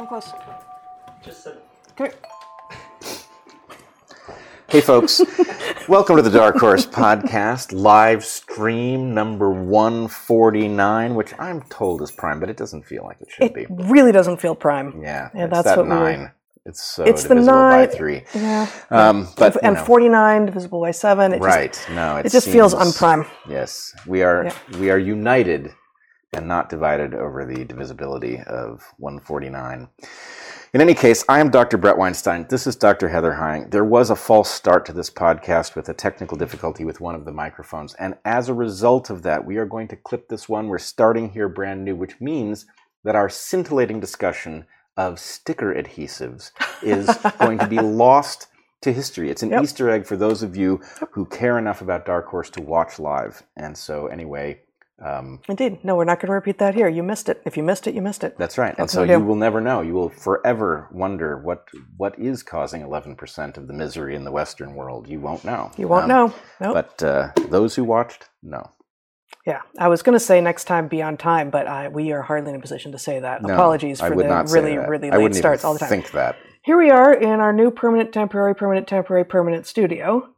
Come close. Just so. Come here. Hey, folks. Welcome to the Dark Horse Podcast, live stream number 149, which I'm told is prime, but it doesn't feel like it should be. It be. really doesn't feel prime. Yeah, Yeah, it's that's that what we were- nine. It's so It's the divisible by nine- three. Yeah. Um, but, and know, 49 divisible by 7. It just, right. No, it, it just feels seems- unprime. Yes, we are Yeah. we are united and not divided over the divisibility of 149. In any case, I am Dr. Bret Weinstein. This is Dr. Heather Heying. There was a false start to this podcast with a technical difficulty with one of the microphones. And as a result of that, we are going to clip this one. We're starting here brand new, which means that our scintillating discussion of sticker adhesives is going to be lost to history. It's an Yep. Easter egg for those of you who care enough about Dark Horse to watch live. And so, anyway, um, Indeed. No, we're not going to repeat that here. You missed it. If you missed it, you missed it. that's right. And so you will never know. You will forever wonder what what is causing 11% of the misery in the Western world. You won't know. You won't Um, know. Nope. But uh, those who watched, know. yeah. I was going to say next time be on time, but I, we are hardly in a position to say that. No, Apologies for the really, really late starts all the time. think that. Here we are in our new permanent, temporary, permanent, temporary, permanent studio.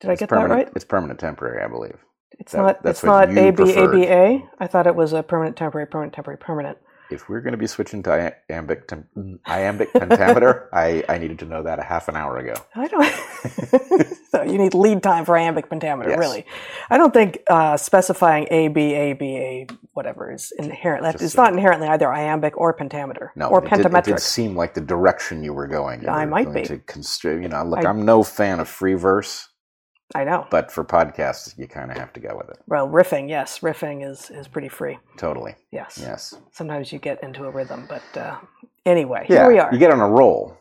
Did I get that right? It's permanent temporary, I believe. It's that- not. that's It's not A B A preferred. B A. I thought it was a permanent, temporary, permanent, temporary, permanent. If we're going to be switching to iambic, tem- iambic pentameter, I, I needed to know that a half an hour ago. I don't. so you need lead time for iambic pentameter, Yes. really. I don't think uh, specifying A B A B A whatever is inherent. Just it's so- not inherently either iambic or pentameter No, or it did, it pentametric. did seem like the direction you were going. You I were might going be. To constr- you know, look, I- I'm no fan of free verse, I know. but for podcasts, you kind of have to go with it. Well, riffing, yes, riffing is is pretty free. Totally. Yes. Yes. Sometimes you get into a rhythm, but uh, anyway, Yeah. here we are. You get on a roll.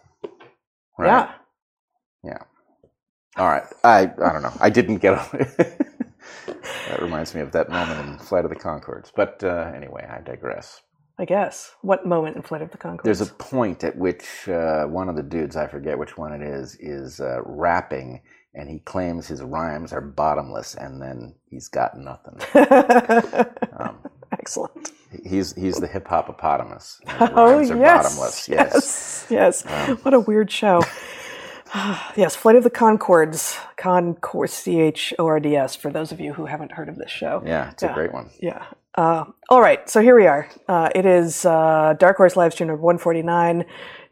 Right? Yeah. All right. I I don't know. I didn't get on. that reminds me of that moment in Flight of the Conchords. But uh, anyway, I digress. I guess. What moment in Flight of the Conchords? There's a point at which uh, one of the dudes, I forget which one it is, is uh, rapping, and he claims his rhymes are bottomless, and then he's got nothing. Um, Excellent. he's he's the hip and his Oh yes, bottomless. Yes. yes, yes. Um, what a weird show. yes, Flight of the Conchords, Conchord, C H O R D S. For those of you who haven't heard of this show, Yeah, it's Yeah. a great one. yeah. Uh, all right, so here we are. Uh, it is uh, Dark Horse live stream number 149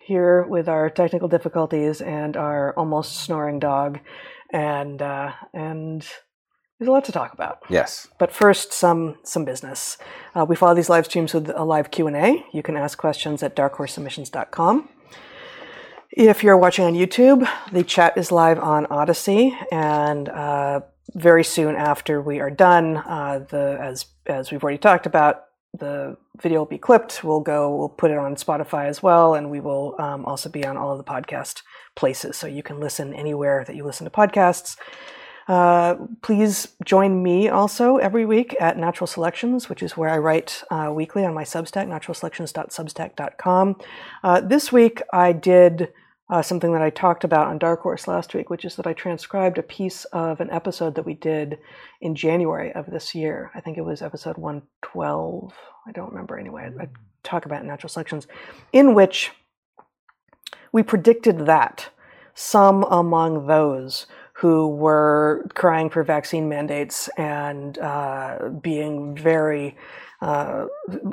here with our technical difficulties and our almost snoring dog, and uh, and there's a lot to talk about. Yes. But first, some some business. Uh, we follow these live streams with a live Q and A. You can ask questions at darkhorsesubmissions.com. If you're watching on YouTube, the chat is live on Odysee, and uh, very soon after we are done, uh, the as as we've already talked about, the video will be clipped. We'll go, we'll put it on Spotify as well, and we will um, also be on all of the podcast places, so you can listen anywhere that you listen to podcasts. Uh, please join me also every week at Natural Selections, which is where I write uh, weekly on my Substack, naturalselections.substack.com. Uh, this week I did uh, something that I talked about on Dark Horse last week, which is that I transcribed a piece of an episode that we did in January of this year. I think it was episode 112. I don't remember anyway. I, I talk about Natural Selections, in which we predicted that some among those who were crying for vaccine mandates and uh, being very uh,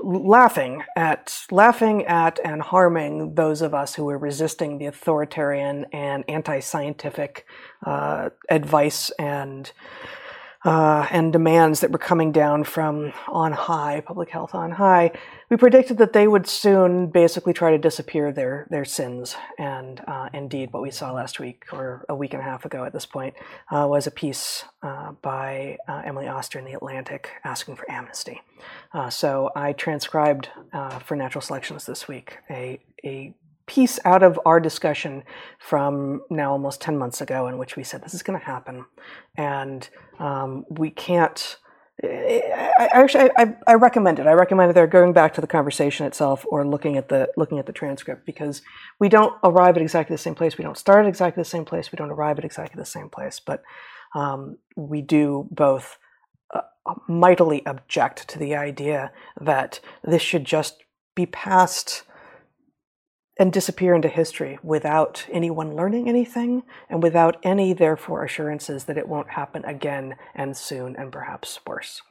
laughing at laughing at and harming those of us who were resisting the authoritarian and anti-scientific uh, advice and uh, and demands that were coming down from on high, public health on high, we predicted that they would soon basically try to disappear their their sins. And uh, indeed, what we saw last week or a week and a half ago at this point uh, was a piece uh, by uh, Emily Oster in the Atlantic asking for amnesty. Uh, so I transcribed for Natural Selections this week a a piece out of our discussion from now almost 10 months ago in which we said this is going to happen and um, we can't I, I actually I, I recommend it. I recommend either going back to the conversation itself or looking at the looking at the transcript because we don't arrive at exactly the same place. We don't start at exactly the same place. We don't arrive at exactly the same place. But um, we do both uh, mightily object to the idea that this should just be passed and disappear into history without anyone learning anything and without any, therefore, assurances that it won't happen again and soon and perhaps worse.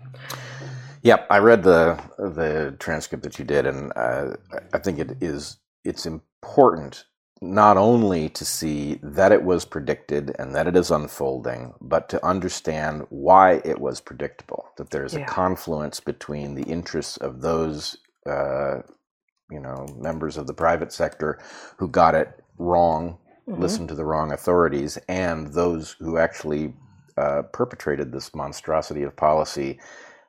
Yep, I read the the transcript that you did, and uh, I think it is it's important not only to see that it was predicted and that it is unfolding, but to understand why it was predictable. That there is Yeah. a confluence between the interests of those, uh, you know, members of the private sector who got it wrong, Mhm. listened to the wrong authorities, and those who actually uh, perpetrated this monstrosity of policy.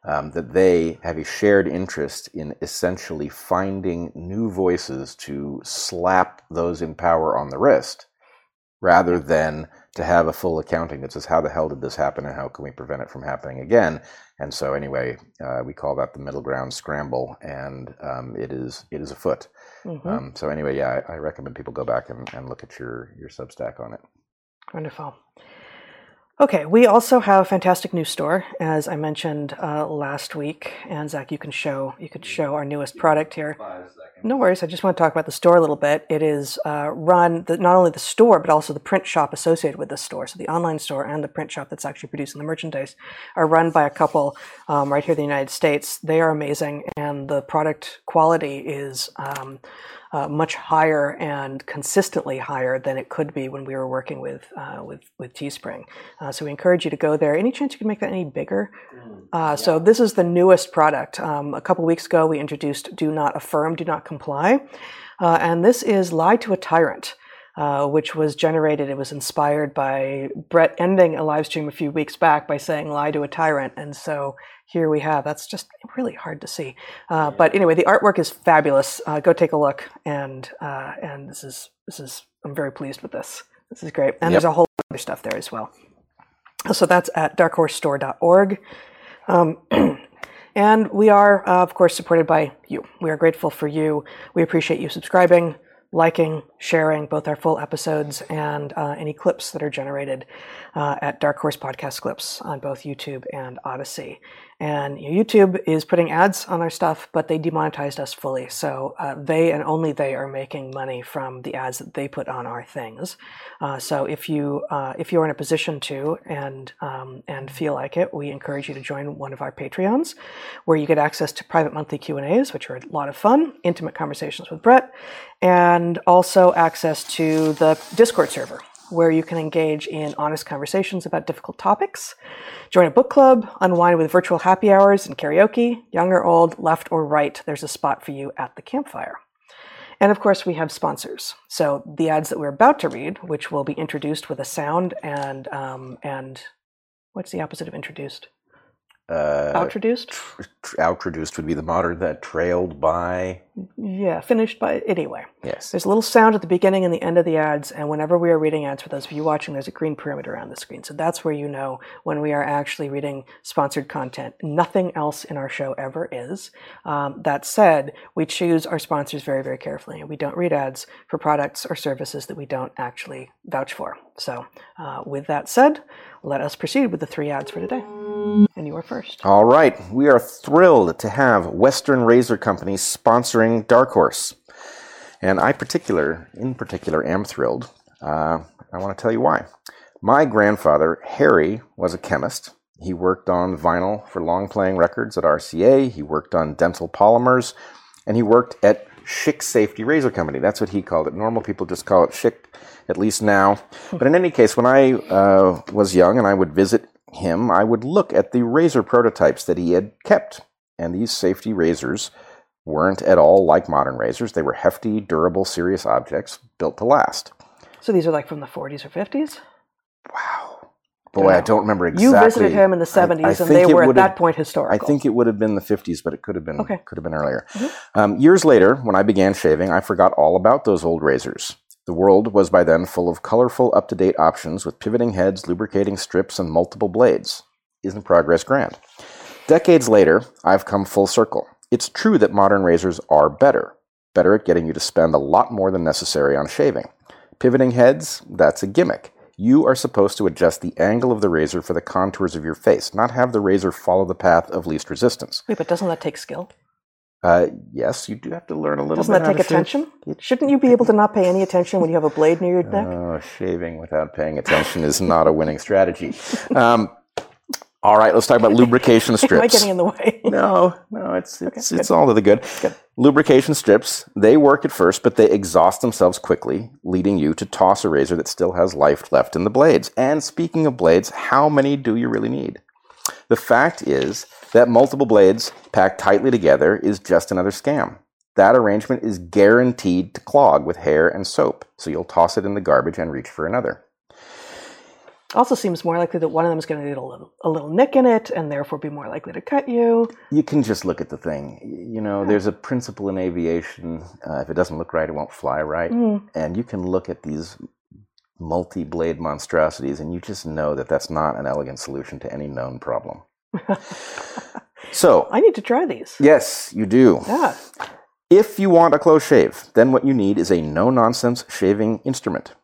Um, that they have a shared interest in essentially finding new voices to slap those in power on the wrist rather than to have a full accounting that says, how the hell did this happen and how can we prevent it from happening again? And so, anyway, uh, we call that the middle ground scramble, and um, it is it is afoot. Mhm. Um, so, anyway, yeah, I, I recommend people go back and, and look at your, your Substack on it. Wonderful. Okay, we also have a fantastic new store, as I mentioned uh, last week. And Zach, you can show you could show our newest product here. No worries. I just want to talk about the store a little bit. It is uh, run the, not only the store but also the print shop associated with the store. So the online store and the print shop that's actually producing the merchandise are run by a couple um, right here in the United States. They are amazing, and the product quality is. Um, uh, much higher and consistently higher than it could be when we were working with uh, with with Teespring. Uh, so we encourage you to go there. Any chance you can make that any bigger? Uh, so this is the newest product. Um, a couple weeks ago, we introduced "Do Not Affirm, Do Not Comply," uh, and this is "Lie to a Tyrant." Uh, which was generated, it was inspired by Bret ending a live stream a few weeks back by saying lie to a tyrant. And so here we have, that's just really hard to see. Uh, But anyway, the artwork is fabulous. Uh, go take a look. And, uh, and this is, this is, I'm very pleased with this. This is great. And Yep. there's a whole other stuff there as well. So that's at darkhorsestore.org. Um, and we are, uh, of course, supported by you. We are grateful for you. We appreciate you subscribing, liking, sharing both our full episodes and uh, any clips that are generated uh, at Dark Horse Podcast Clips on both YouTube and Odysee. And YouTube is putting ads on our stuff, but they demonetized us fully. So uh, they and only they are making money from the ads that they put on our things. Uh, so if you uh, if you're in a position to and um, and feel like it, we encourage you to join one of our Patreons, where you get access to private monthly Q and A's, which are a lot of fun, intimate conversations with Bret, and also access to the Discord server, where you can engage in honest conversations about difficult topics. Join a book club, unwind with virtual happy hours and karaoke, young or old, left or right. There's a spot for you at the campfire. And of course, we have sponsors. So the ads that we're about to read, which will be introduced with a sound and um, and what's the opposite of introduced? Uh, Outroduced? tr- outroduced would be the modern that trailed by. Yeah, finished by anyway. Yes. There's a little sound at the beginning and the end of the ads, and whenever we are reading ads, for those of you watching, there's a green perimeter around the screen. So that's where you know when we are actually reading sponsored content. Nothing else in our show ever is. Um, that said, we choose our sponsors very, very carefully, and we don't read ads for products or services that we don't actually vouch for. So, uh, with that said, let us proceed with the three ads for today. And you are first. All right, we are thrilled to have Western Razor Company sponsoring Dark Horse, and I particular, in particular, am thrilled. Uh, I want to tell you why. My grandfather Harry was a chemist. He worked on vinyl for long-playing records at RCA. He worked on dental polymers, and he worked at Schick Safety Razor Company. That's what he called it. Normal people just call it Schick, at least now. But in any case, when I uh, was young and I would visit him, I would look at the razor prototypes that he had kept. And these safety razors weren't at all like modern razors. They were hefty, durable, serious objects built to last. So these are like from the 40s or 50s? Wow. Boy, I don't remember exactly. You visited him in the 70s, I and they were at that point point I think it would have been the 50s, but it could have been Okay. could have been earlier. Mhm. Um, years later, when I began shaving, I forgot all about those old razors. The world was by then full of colorful, up-to-date options with pivoting heads, lubricating strips, and multiple blades. Isn't progress grand? Decades later, I've come full circle. It's true that modern razors are better, better at getting you to spend a lot more than necessary on shaving. Pivoting heads, that's a gimmick. You are supposed to adjust the angle of the razor for the contours of your face, not have the razor follow the path of least resistance. Wait, but doesn't that take skill? Uh, yes, you do have to learn a little Doesn't bit. that take shave. attention? Shouldn't you be able to not pay any attention when you have a blade near your neck? Oh, shaving without paying attention is not a winning strategy. Um, all right, let's talk about lubrication Am I strips. getting in the way? No, no, it's it's good. it's all to the good. Good. Lubrication strips, they work at first, but they exhaust themselves quickly, leading you to toss a razor that still has life left in the blades. And speaking of blades, how many do you really need? The fact is that multiple blades packed tightly together is just another scam. That arrangement is guaranteed to clog with hair and soap, so you'll toss it in the garbage and reach for another. Also seems more likely that one of them is going to get a little, a little nick in it and therefore be more likely to cut you. You can just look at the thing. You know, there's a principle in aviation uh, if it doesn't look right, it won't fly right. Mm. And you can look at these multi blade monstrosities and you just know that that's not an elegant solution to any known problem. so, I need to try these. yes, you do. Yeah. If you want a close shave, then what you need is a no nonsense shaving instrument.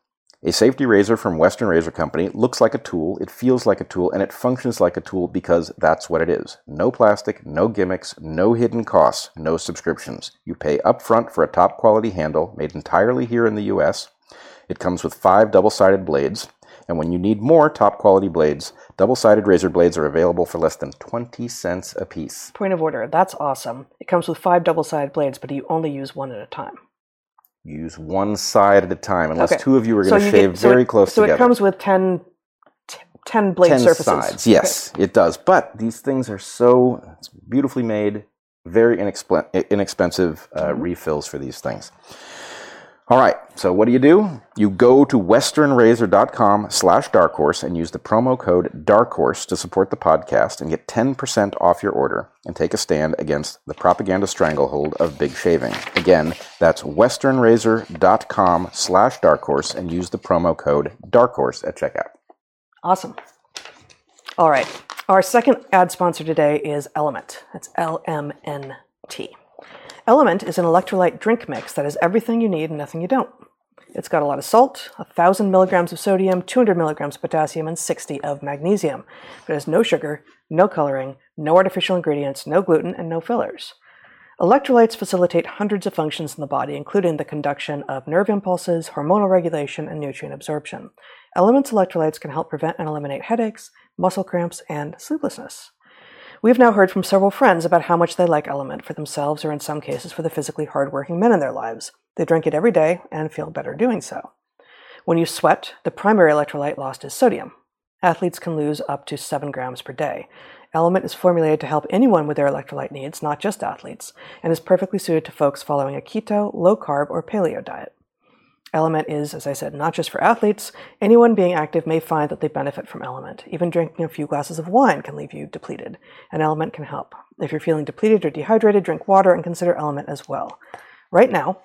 A safety razor from Western Razor Company looks like a tool, it feels like a tool, and it functions like a tool because that's what it is. No plastic, no gimmicks, no hidden costs, no subscriptions. You pay upfront for a top quality handle made entirely here in the US. It comes with five double sided blades, and when you need more top quality blades, double sided razor blades are available for less than 20 cents a piece. Point of order. That's awesome. It comes with five double sided blades, but you only use one at a time. Use one side at a time, unless Okay. two of you are going to you shave get- so very it, close So together. it comes with 10, t- 10 blade 10 surfaces. sides. Yes, it does. But these things are so it's beautifully made, very inexpe- inexpensive uh, Mm-hmm. refills for these things. All right, so what do you do? You go to westernrazor.com slash dark horse and use the promo code dark horse to support the podcast and get 10% off your order and take a stand against the propaganda stranglehold of big shaving. Again, that's westernrazor.com slash dark horse and use the promo code dark horse at checkout. Awesome. All right. Our second ad sponsor today is Element. That's L M N T. Element is an electrolyte drink mix that has everything you need and nothing you don't. It's got a lot of salt, 1,000 milligrams of sodium, 200 milligrams of potassium, and 60 of magnesium. It has no sugar, no coloring, no artificial ingredients, no gluten, and no fillers. Electrolytes facilitate hundreds of functions in the body, including the conduction of nerve impulses, hormonal regulation, and nutrient absorption. Elements electrolytes can help prevent and eliminate headaches, muscle cramps, and sleeplessness. We've now heard from several friends about how much they like Element for themselves or in some cases for the physically hardworking men in their lives. They drink it every day and feel better doing so. When you sweat, the primary electrolyte lost is sodium. Athletes can lose up to 7 grams per day. Element is formulated to help anyone with their electrolyte needs, not just athletes, and is perfectly suited to folks following a keto, low carb, or paleo diet. Element is, as I said, not just for athletes. Anyone being active may find that they benefit from Element. Even drinking a few glasses of wine can leave you depleted, and Element can help. If you're feeling depleted or dehydrated, drink water and consider Element as well. Right now,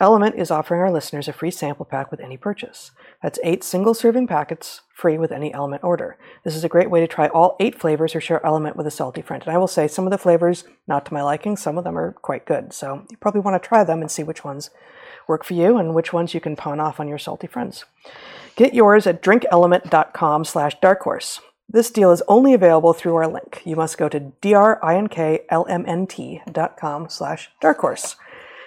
Element is offering our listeners a free sample pack with any purchase. That's eight single serving packets free with any Element order. This is a great way to try all eight flavors or share Element with a salty friend. And I will say some of the flavors, not to my liking, some of them are quite good. So you probably want to try them and see which ones work for you and which ones you can pawn off on your salty friends. Get yours at drinkelement.com slash darkhorse. This deal is only available through our link. You must go to drinkLMNT.com slash darkhorse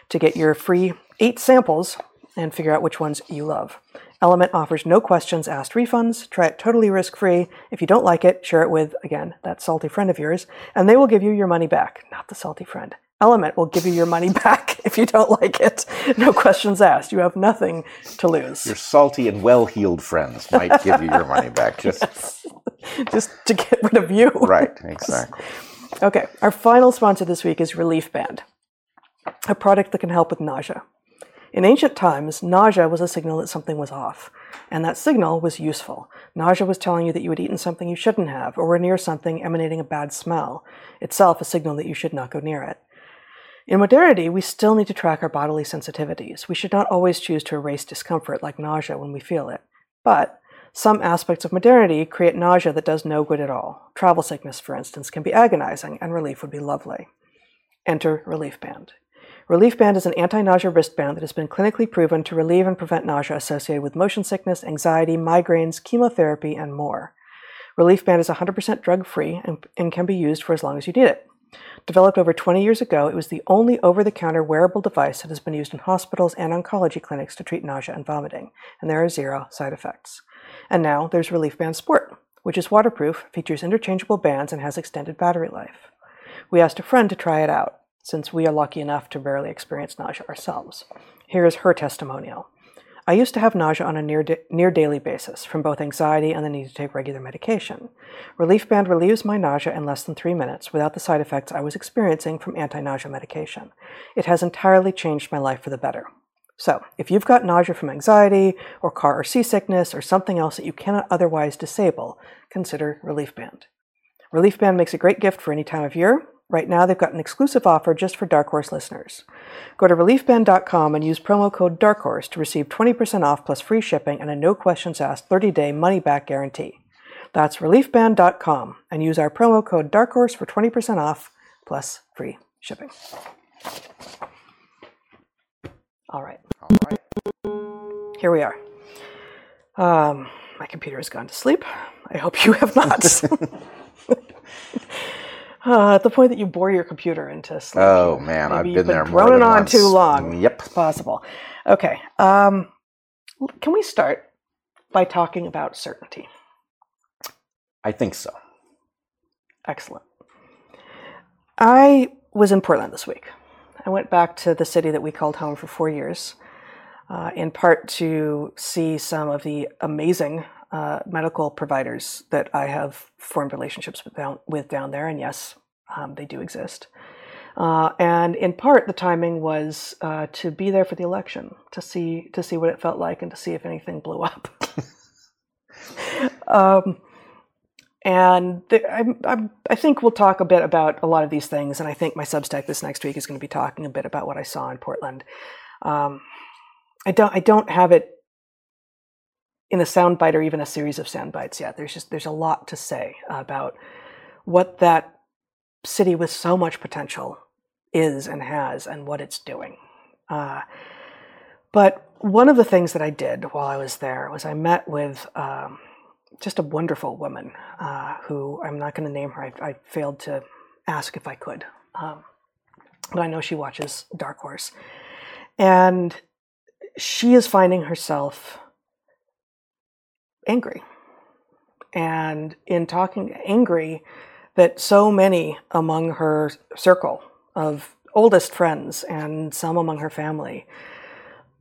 to get your free eight samples and figure out which ones you love. Element offers no questions asked refunds. Try it totally risk free. If you don't like it, share it with, again, that salty friend of yours, and they will give you your money back. Not the salty friend. Element will give you your money back if you don't like it. No questions asked. You have nothing to lose. Your salty and well heeled friends might give you your money back. Just Just to get rid of you. right, exactly. Okay, our final sponsor this week is Relief Band, a product that can help with nausea. In ancient times, nausea was a signal that something was off, and that signal was useful. Nausea was telling you that you had eaten something you shouldn't have, or were near something emanating a bad smell, itself a signal that you should not go near it. In modernity, we still need to track our bodily sensitivities. We should not always choose to erase discomfort like nausea when we feel it. But some aspects of modernity create nausea that does no good at all. Travel sickness, for instance, can be agonizing, and relief would be lovely. Enter Relief Band. Relief Band is an anti nausea wristband that has been clinically proven to relieve and prevent nausea associated with motion sickness, anxiety, migraines, chemotherapy, and more. Relief Band is 100% drug free and, and can be used for as long as you need it. Developed over 20 years ago, it was the only over the counter wearable device that has been used in hospitals and oncology clinics to treat nausea and vomiting, and there are zero side effects. And now there's Relief Band Sport, which is waterproof, features interchangeable bands, and has extended battery life. We asked a friend to try it out, since we are lucky enough to rarely experience nausea ourselves. Here is her testimonial. I used to have nausea on a near, da- near daily basis from both anxiety and the need to take regular medication. Relief Band relieves my nausea in less than three minutes without the side effects I was experiencing from anti nausea medication. It has entirely changed my life for the better. So, if you've got nausea from anxiety, or car or seasickness, or something else that you cannot otherwise disable, consider Relief Band. Relief Band makes a great gift for any time of year. Right now, they've got an exclusive offer just for Dark Horse listeners. Go to reliefband.com and use promo code Dark Horse to receive 20% off plus free shipping and a no questions asked 30 day money back guarantee. That's reliefband.com and use our promo code Dark Horse for 20% off plus free shipping. All right. All right. Here we are. Um, my computer has gone to sleep. I hope you have not. uh, at the point that you bore your computer into sleep. Oh man, I've been you've been there more than on once. too long. Yep. Possible. Okay. Um, can we start by talking about certainty? I think so. Excellent. I was in Portland this week. I went back to the city that we called home for four years, uh, in part to see some of the amazing uh, medical providers that I have formed relationships with down, with down there. And yes, um, they do exist. Uh, and in part, the timing was uh, to be there for the election, to see to see what it felt like, and to see if anything blew up. um, and the, I'm, I'm, I think we'll talk a bit about a lot of these things. And I think my Substack this next week is going to be talking a bit about what I saw in Portland. Um, I don't I don't have it in a soundbite or even a series of soundbites. yet. There's just there's a lot to say about what that city with so much potential is and has and what it's doing. Uh, but one of the things that I did while I was there was I met with um, just a wonderful woman uh, who I'm not going to name her. I, I, failed to ask if I could, um, but I know she watches Dark Horse, and she is finding herself angry, and in talking angry that so many among her circle of oldest friends and some among her family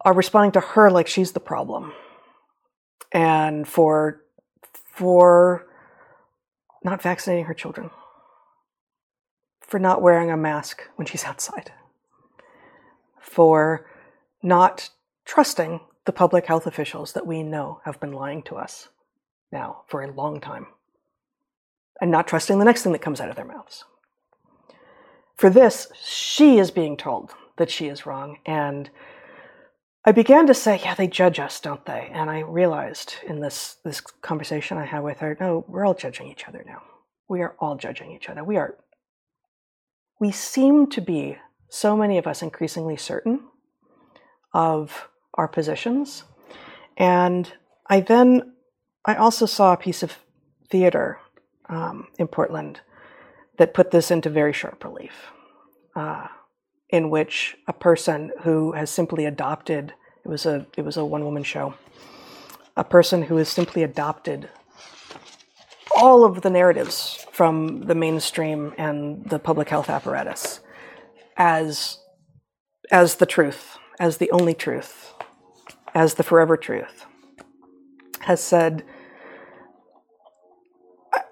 are responding to her like she's the problem. And for for not vaccinating her children. For not wearing a mask when she's outside. For not trusting the public health officials that we know have been lying to us now for a long time and not trusting the next thing that comes out of their mouths. For this, she is being told that she is wrong. And I began to say, yeah, they judge us, don't they? And I realized in this, this conversation I had with her, no, we're all judging each other now. We are all judging each other. We are, we seem to be, so many of us, increasingly certain of our positions. And I then, I also saw a piece of theater um, in Portland that put this into very sharp relief, uh, in which a person who has simply adopted it was a it was a one woman show, a person who has simply adopted all of the narratives from the mainstream and the public health apparatus as as the truth, as the only truth, as the forever truth, has said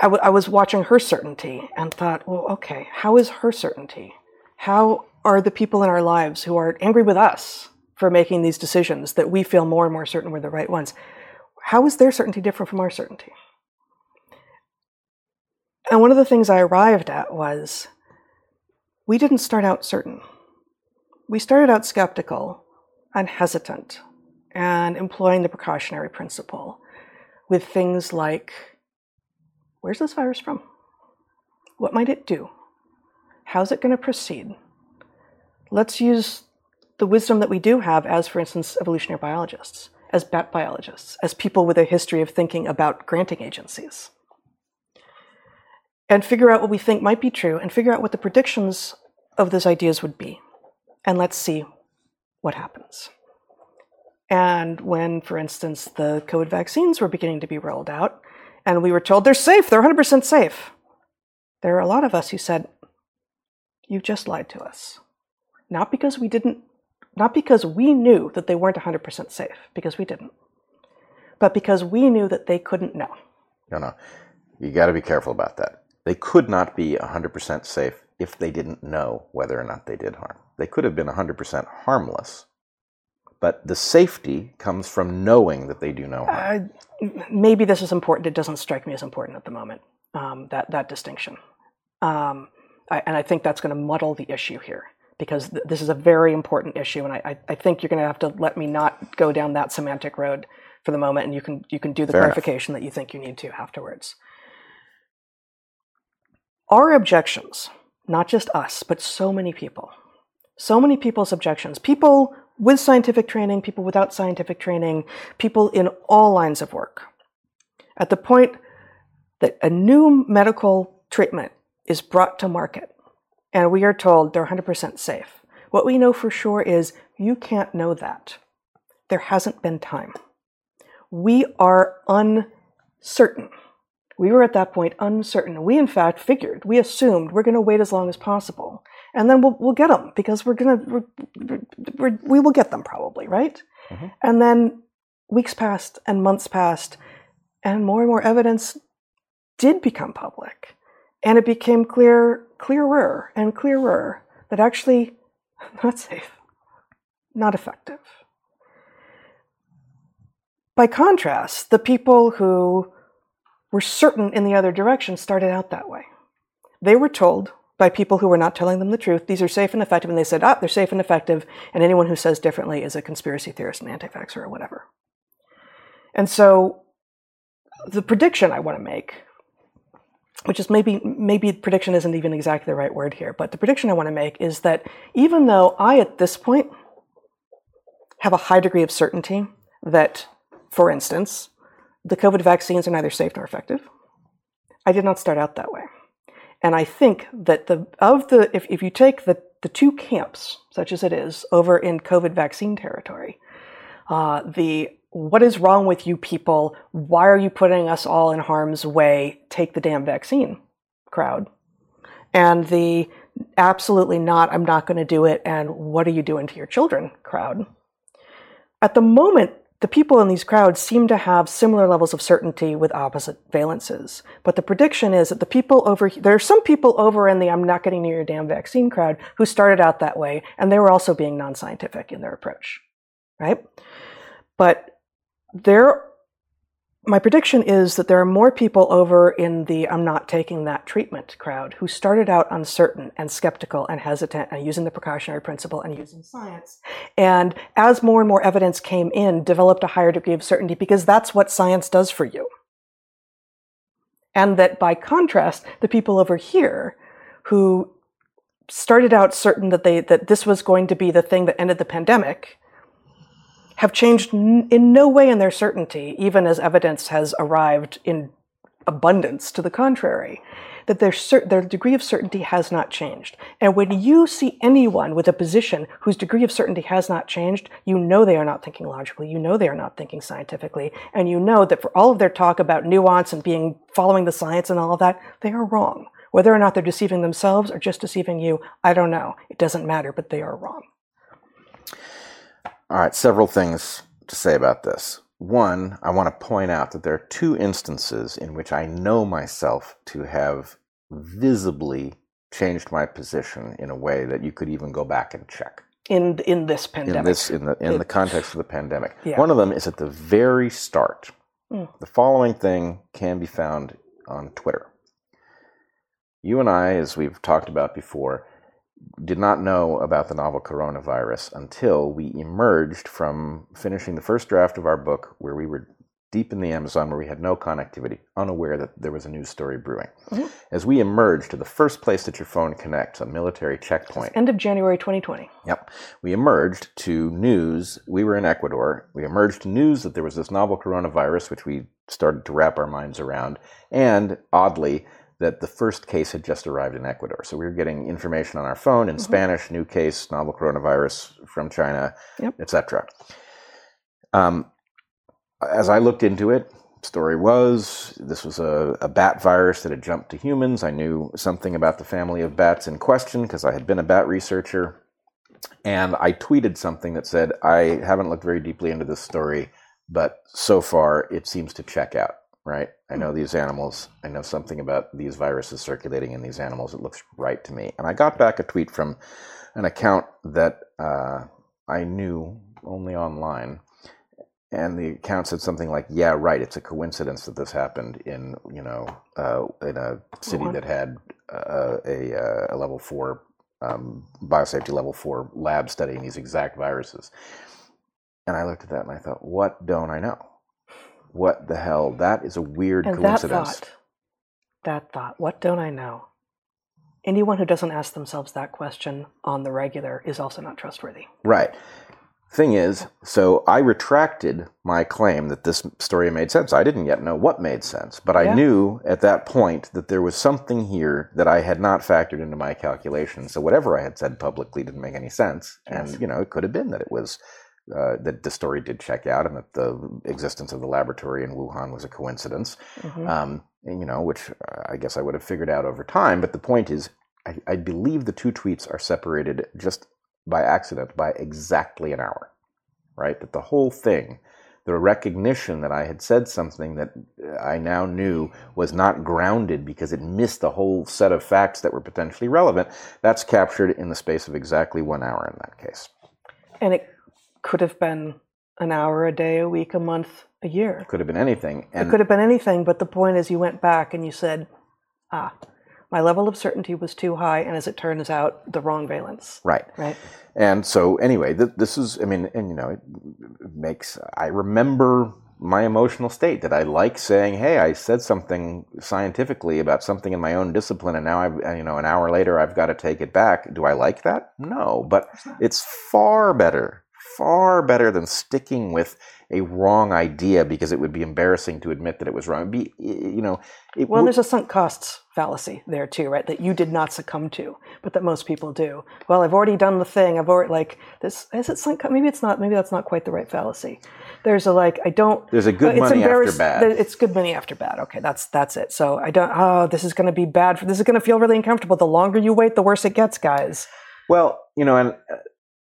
I, was watching her certainty and thought, well, okay, how is her certainty? How are the people in our lives who are angry with us for making these decisions that we feel more and more certain were the right ones? How is their certainty different from our certainty? And one of the things I arrived at was we didn't start out certain. We started out skeptical and hesitant and employing the precautionary principle with things like Where's this virus from? What might it do? How's it going to proceed? Let's use the wisdom that we do have as, for instance, evolutionary biologists, as bat biologists, as people with a history of thinking about granting agencies. and figure out what we think might be true and figure out what the predictions of those ideas would be. And let's see what happens. And when, for instance, the COVID vaccines were beginning to be rolled out, and we were told they're safe, they're 100% safe, there are a lot of us who said, You've just lied to us. Not because we didn't, not because we knew that they weren't 100% safe, because we didn't, but because we knew that they couldn't know. No, no. You got to be careful about that. They could not be 100% safe if they didn't know whether or not they did harm. They could have been 100% harmless, but the safety comes from knowing that they do no harm. Uh, maybe this is important. It doesn't strike me as important at the moment, um, that, that distinction. Um, I, and I think that's going to muddle the issue here because th- this is a very important issue. And I, I, I think you're going to have to let me not go down that semantic road for the moment, and you can, you can do the Fair enough. clarification that you think you need to afterwards. Our objections, not just us, but so many people, so many people's objections, people with scientific training, people without scientific training, people in all lines of work, at the point that a new medical treatment is brought to market and we are told they're 100% safe. What we know for sure is you can't know that. There hasn't been time. We are uncertain. We were at that point uncertain. We, in fact, figured, we assumed we're going to wait as long as possible. And then we'll, we'll get them because we're going to, we're, we're, we will get them probably, right? Mhm. And then weeks passed and months passed, and more and more evidence did become public. And it became clear, clearer and clearer that actually not safe, not effective. By contrast, the people who were certain in the other direction started out that way. They were told by people who were not telling them the truth, these are safe and effective, and they said, ah, they're safe and effective, and anyone who says differently is a conspiracy theorist, an anti vaxxer, or whatever. And so the prediction I want to make, which is maybe maybe prediction isn't even exactly the right word here, but the prediction I want to make is that even though I at this point have a high degree of certainty that, for instance, the COVID vaccines are neither safe nor effective, I did not start out that way. And I think that the of the if, if you take the, the two camps, such as it is, over in COVID vaccine territory, uh, the what is wrong with you people? Why are you putting us all in harm's way? Take the damn vaccine crowd. And the absolutely not, I'm not going to do it, and what are you doing to your children crowd. At the moment, the people in these crowds seem to have similar levels of certainty with opposite valences. But the prediction is that the people over there are some people over in the I'm not getting near your damn vaccine crowd who started out that way, and they were also being non scientific in their approach. Right? But there my prediction is that there are more people over in the I'm not taking that treatment crowd who started out uncertain and skeptical and hesitant and using the precautionary principle and using science. And as more and more evidence came in, developed a higher degree of certainty because that's what science does for you. And that by contrast, the people over here who started out certain that they that this was going to be the thing that ended the pandemic have changed n- in no way in their certainty, even as evidence has arrived in abundance to the contrary, that their, cer- their degree of certainty has not changed. And when you see anyone with a position whose degree of certainty has not changed, you know they are not thinking logically, you know they are not thinking scientifically, and you know that for all of their talk about nuance and being following the science and all of that, they are wrong. Whether or not they're deceiving themselves or just deceiving you, I don't know. It doesn't matter, but they are wrong. All right, several things to say about this. One, I want to point out that there are two instances in which I know myself to have visibly changed my position in a way that you could even go back and check. In in this pandemic. In this in the in It- the context of the pandemic. Yeah. One of them is at the very start. Mm. The following thing can be found on Twitter. You and I, as we've talked about before, did not know about the novel coronavirus until we emerged from finishing the first draft of our book, where we were deep in the Amazon, where we had no connectivity, unaware that there was a news story brewing. Mhm. As we emerged to the first place that your phone connects, a military checkpoint, End of January 2020. Yep. We emerged to news. We were in Ecuador. We emerged to news that there was this novel coronavirus, which we started to wrap our minds around. And oddly, that the first case had just arrived in Ecuador. So we were getting information on our phone in Spanish, new case, novel coronavirus from China, Yep. etc. Um, as I looked into it, story was this was a, a bat virus that had jumped to humans. I knew something about the family of bats in question because I had been a bat researcher. And I tweeted something that said, I haven't looked very deeply into this story, but so far it seems to check out, right? I know these animals, I know something about these viruses circulating in these animals. It looks right to me. And I got back a tweet from an account that uh, I knew only online. And the account said something like, "Yeah, right. It's a coincidence that this happened in you know uh, in a city that had uh, a, uh, a level four um, biosafety level four lab studying these exact viruses." And I looked at that and I thought, "What don't I know? What the hell? That is a weird And that coincidence." thought, that thought, what don't I know? Anyone who doesn't ask themselves that question on the regular is also not trustworthy. Right. Thing is, so I retracted my claim that this story made sense. I didn't yet know what made sense, but I Yeah. knew at that point that there was something here that I had not factored into my calculations. So whatever I had said publicly didn't make any sense, and Yes. you know it could have been that it was uh, that the story did check out, and that the existence of the laboratory in Wuhan was a coincidence Mhm. um, you know, which uh, I guess I would have figured out over time. But the point is, I, I believe the two tweets are separated just by accident by exactly an hour, right? That the whole thing, the recognition that I had said something that uh, I now knew was not grounded because it missed a whole set of facts that were potentially relevant, that's captured in the space of exactly one hour in that case. And it could have been an hour a day, a week, a month, a year. Could have been anything. it could have been anything, but the point is you went back and you said, ah, my level of certainty was too high, and as it turns out, the wrong valence. right. Right? And so, anyway, th- this is, I mean, and you know, it makes, I remember my emotional state that I like saying, hey, I said something scientifically about something in my own discipline, and now I've, you know, an hour later I've got to take it back. Do I like that? No, but it's far better, far better than sticking with a wrong idea because it would be embarrassing to admit that it was wrong. It'd be, you know, it Well, would- there's a sunk costs fallacy there too, right? That you did not succumb to, but that most people do. Well, I've already done the thing. I've already like this. Is it sunk? Maybe it's not. Maybe that's not quite the right fallacy. There's a like I don't. There's a good it's money after bad. It's good money after bad. Okay, that's that's it. So I don't. Oh, this is going to be bad. For, this is going to feel really uncomfortable. The longer you wait, the worse it gets, guys. Well, you know, and uh,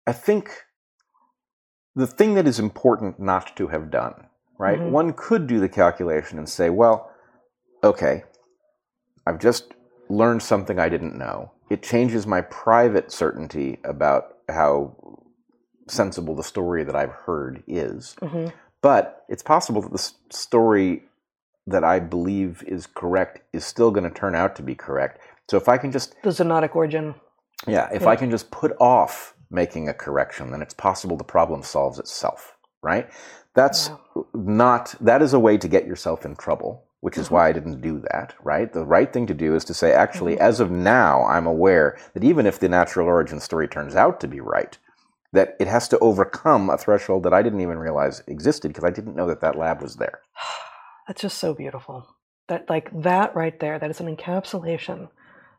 I think the thing that is important not to have done, right? Mhm. One could do the calculation and say, well, okay, I've just learned something I didn't know. It changes my private certainty about how sensible the story that I've heard is. hmm But it's possible that the story that I believe is correct is still going to turn out to be correct. So if I can just The zoonotic origin. yeah, if Yeah. I can just put off making a correction, then it's possible the problem solves itself, right? That's not, that is a way to get yourself in trouble, which is why mm-hmm. I didn't do that, right? The right thing to do is to say, actually, mm-hmm. as of now, I'm aware that even if the natural origin story turns out to be right, that it has to overcome a threshold that I didn't even realize existed because I didn't know that that lab was there. That's just so beautiful. That like that right there, that is an encapsulation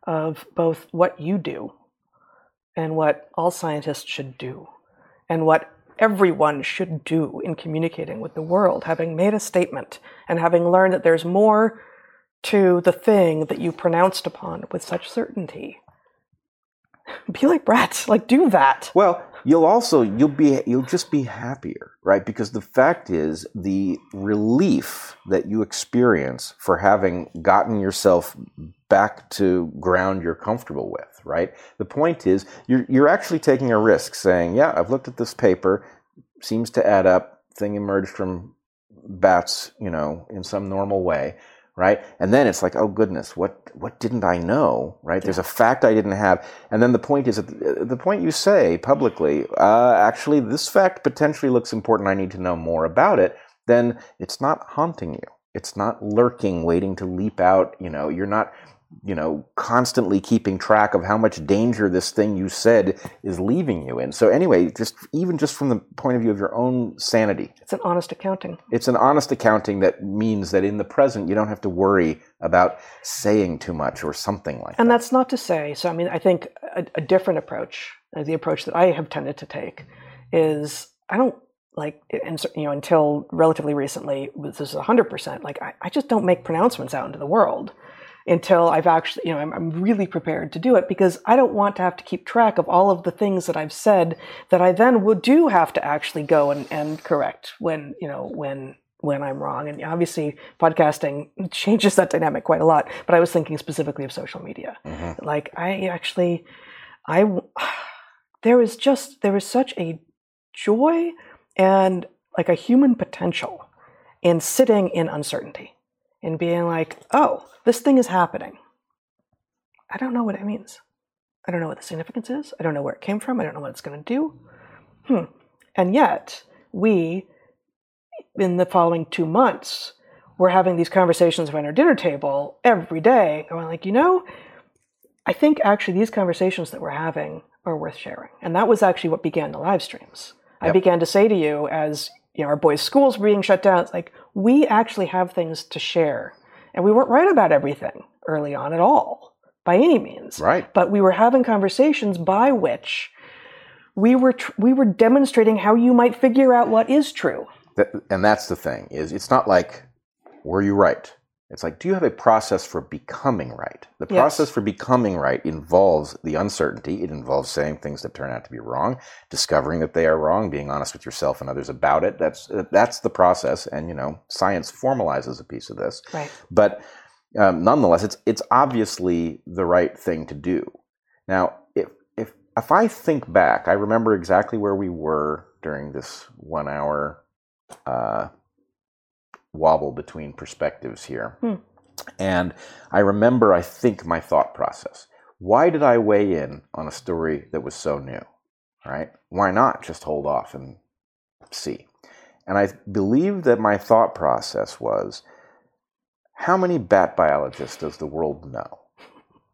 of both what you do and what all scientists should do and what everyone should do in communicating with the world, having made a statement and having learned that there's more to the thing that you pronounced upon with such certainty. Be like Bret, like do that. Well, you'll also you'll be you'll just be happier, right? Because the fact is the relief that you experience for having gotten yourself back to ground you're comfortable with, right? The point is you're you're actually taking a risk saying, "Yeah, I've looked at this paper, seems to add up. Thing emerged from bats, you know, in some normal way." Right, and then it's like, oh goodness, what what didn't I know? Right, there's a fact I didn't have, and then the point is, the, the point you say publicly, uh, actually, this fact potentially looks important. I need to know more about it. Then it's not haunting you. It's not lurking, waiting to leap out. You know, you're not you know, constantly keeping track of how much danger this thing you said is leaving you in. So anyway, just even just from the point of view of your own sanity, It's an honest accounting. it's an honest accounting that means that in the present you don't have to worry about saying too much or something like And that. And that's not to say, so I mean, I think a, a different approach, uh, the approach that I have tended to take, is I don't like, and you know, until relatively recently, this is 100%, like, I, I just don't make pronouncements out into the world until I've actually, you know, I'm, I'm really prepared to do it because I don't want to have to keep track of all of the things that I've said that I then would do have to actually go and, and correct when, you know, when when I'm wrong. And obviously, podcasting changes that dynamic quite a lot. But I was thinking specifically of social media. Mhm. Like I actually, I there is just there is such a joy and like a human potential in sitting in uncertainty and being like, oh, this thing is happening. I don't know what it means. I don't know what the significance is. I don't know where it came from. I don't know what it's going to do. Hmm. And yet, we, in the following two months, were having these conversations around our dinner table every day, going like, you know, I think actually these conversations that we're having are worth sharing. And that was actually what began the live streams. I began to say to you as you know, our boys' schools were being shut down, it's like we actually have things to share. And we weren't right about everything early on at all, by any means. Right. But we were having conversations by which we were tr- we were demonstrating how you might figure out what is true. That, and that's the thing is it's not like were you right it's like do you have a process for becoming right the Yes. process for becoming right involves the uncertainty it involves saying things that turn out to be wrong discovering that they are wrong being honest with yourself and others about it that's that's the process and you know science formalizes a piece of this Right. but um, nonetheless, it's it's obviously the right thing to do. Now, if if if I think back, I remember exactly where we were during this one hour uh, wobble between perspectives here, Hmm. and I remember, I think, my thought process. Why did I weigh in on a story that was so new? Right? Why not just hold off and see? And I believe that my thought process was how many bat biologists does the world know?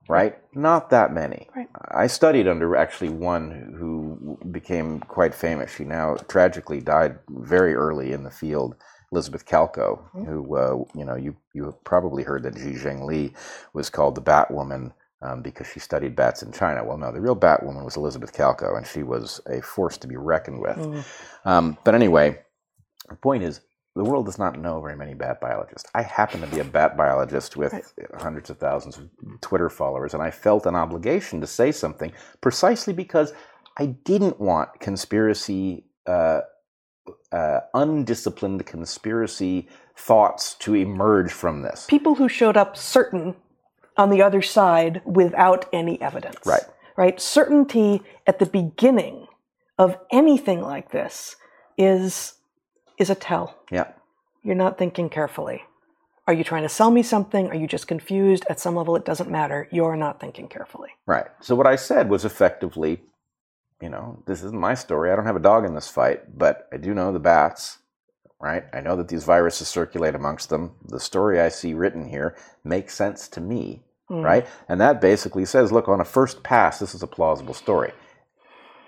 Right? Not that many. Right. I studied under actually one who became quite famous. She now tragically died very early in the field, Elisabeth Kalko, who, uh, you know, you, you have probably heard that Shi Zhengli was called the Bat Woman um, because she studied bats in China. Well, no, the real Bat Woman was Elisabeth Kalko, and she was a force to be reckoned with. Mm. Um, but anyway, the point is, the world does not know very many bat biologists. I happen to be a bat biologist with Right. hundreds of thousands of Twitter followers, and I felt an obligation to say something precisely because I didn't want conspiracy, uh, uh, undisciplined conspiracy thoughts to emerge from this. People who showed up certain on the other side without any evidence. Right. Right. Certainty at the beginning of anything like this is is a tell. Yeah. You're not thinking carefully. Are you trying to sell me something? Are you just confused? At some level, it doesn't matter. You're not thinking carefully. Right. So what I said was effectively, you know, this isn't my story. I don't have a dog in this fight, but I do know the bats, right? I know that these viruses circulate amongst them. The story I see written here makes sense to me, Mm. right? And that basically says, look, on a first pass, this is a plausible story.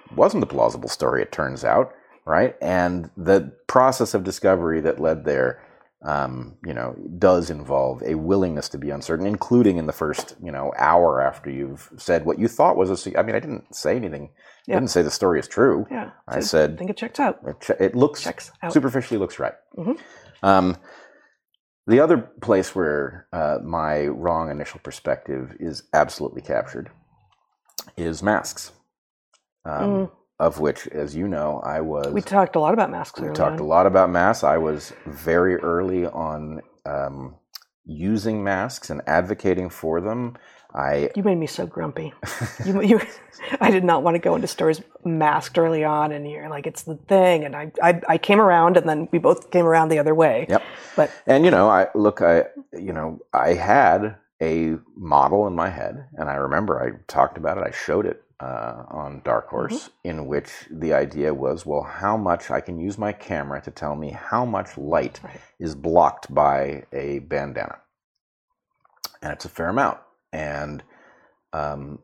It wasn't a plausible story, it turns out, right? And the process of discovery that led there um, you know, does involve a willingness to be uncertain, including in the first, you know, hour after you've said what you thought was a. I mean, I didn't say anything. I Yeah. didn't say the story is true. Yeah. I So said I think it checks out. it, che- it looks Checks out. superficially looks right. Mm-hmm. Um, the other place where uh, my wrong initial perspective is absolutely captured is masks, um, Mm. Of which, as you know, I was. We talked a lot about masks We talked a lot about masks. I was very early on um, using masks and advocating for them. I You made me so grumpy. you, you, I did not want to go into stores masked early on, and you're like, it's the thing. And I, I, I came around, and then we both came around the other way. Yep. But and you know I look I you know I had a model in my head, and I remember I talked about it. I showed it uh, on Dark Horse, in which the idea was, well, how much I can use my camera to tell me how much light Right. is blocked by a bandana, and it's a fair amount. And um,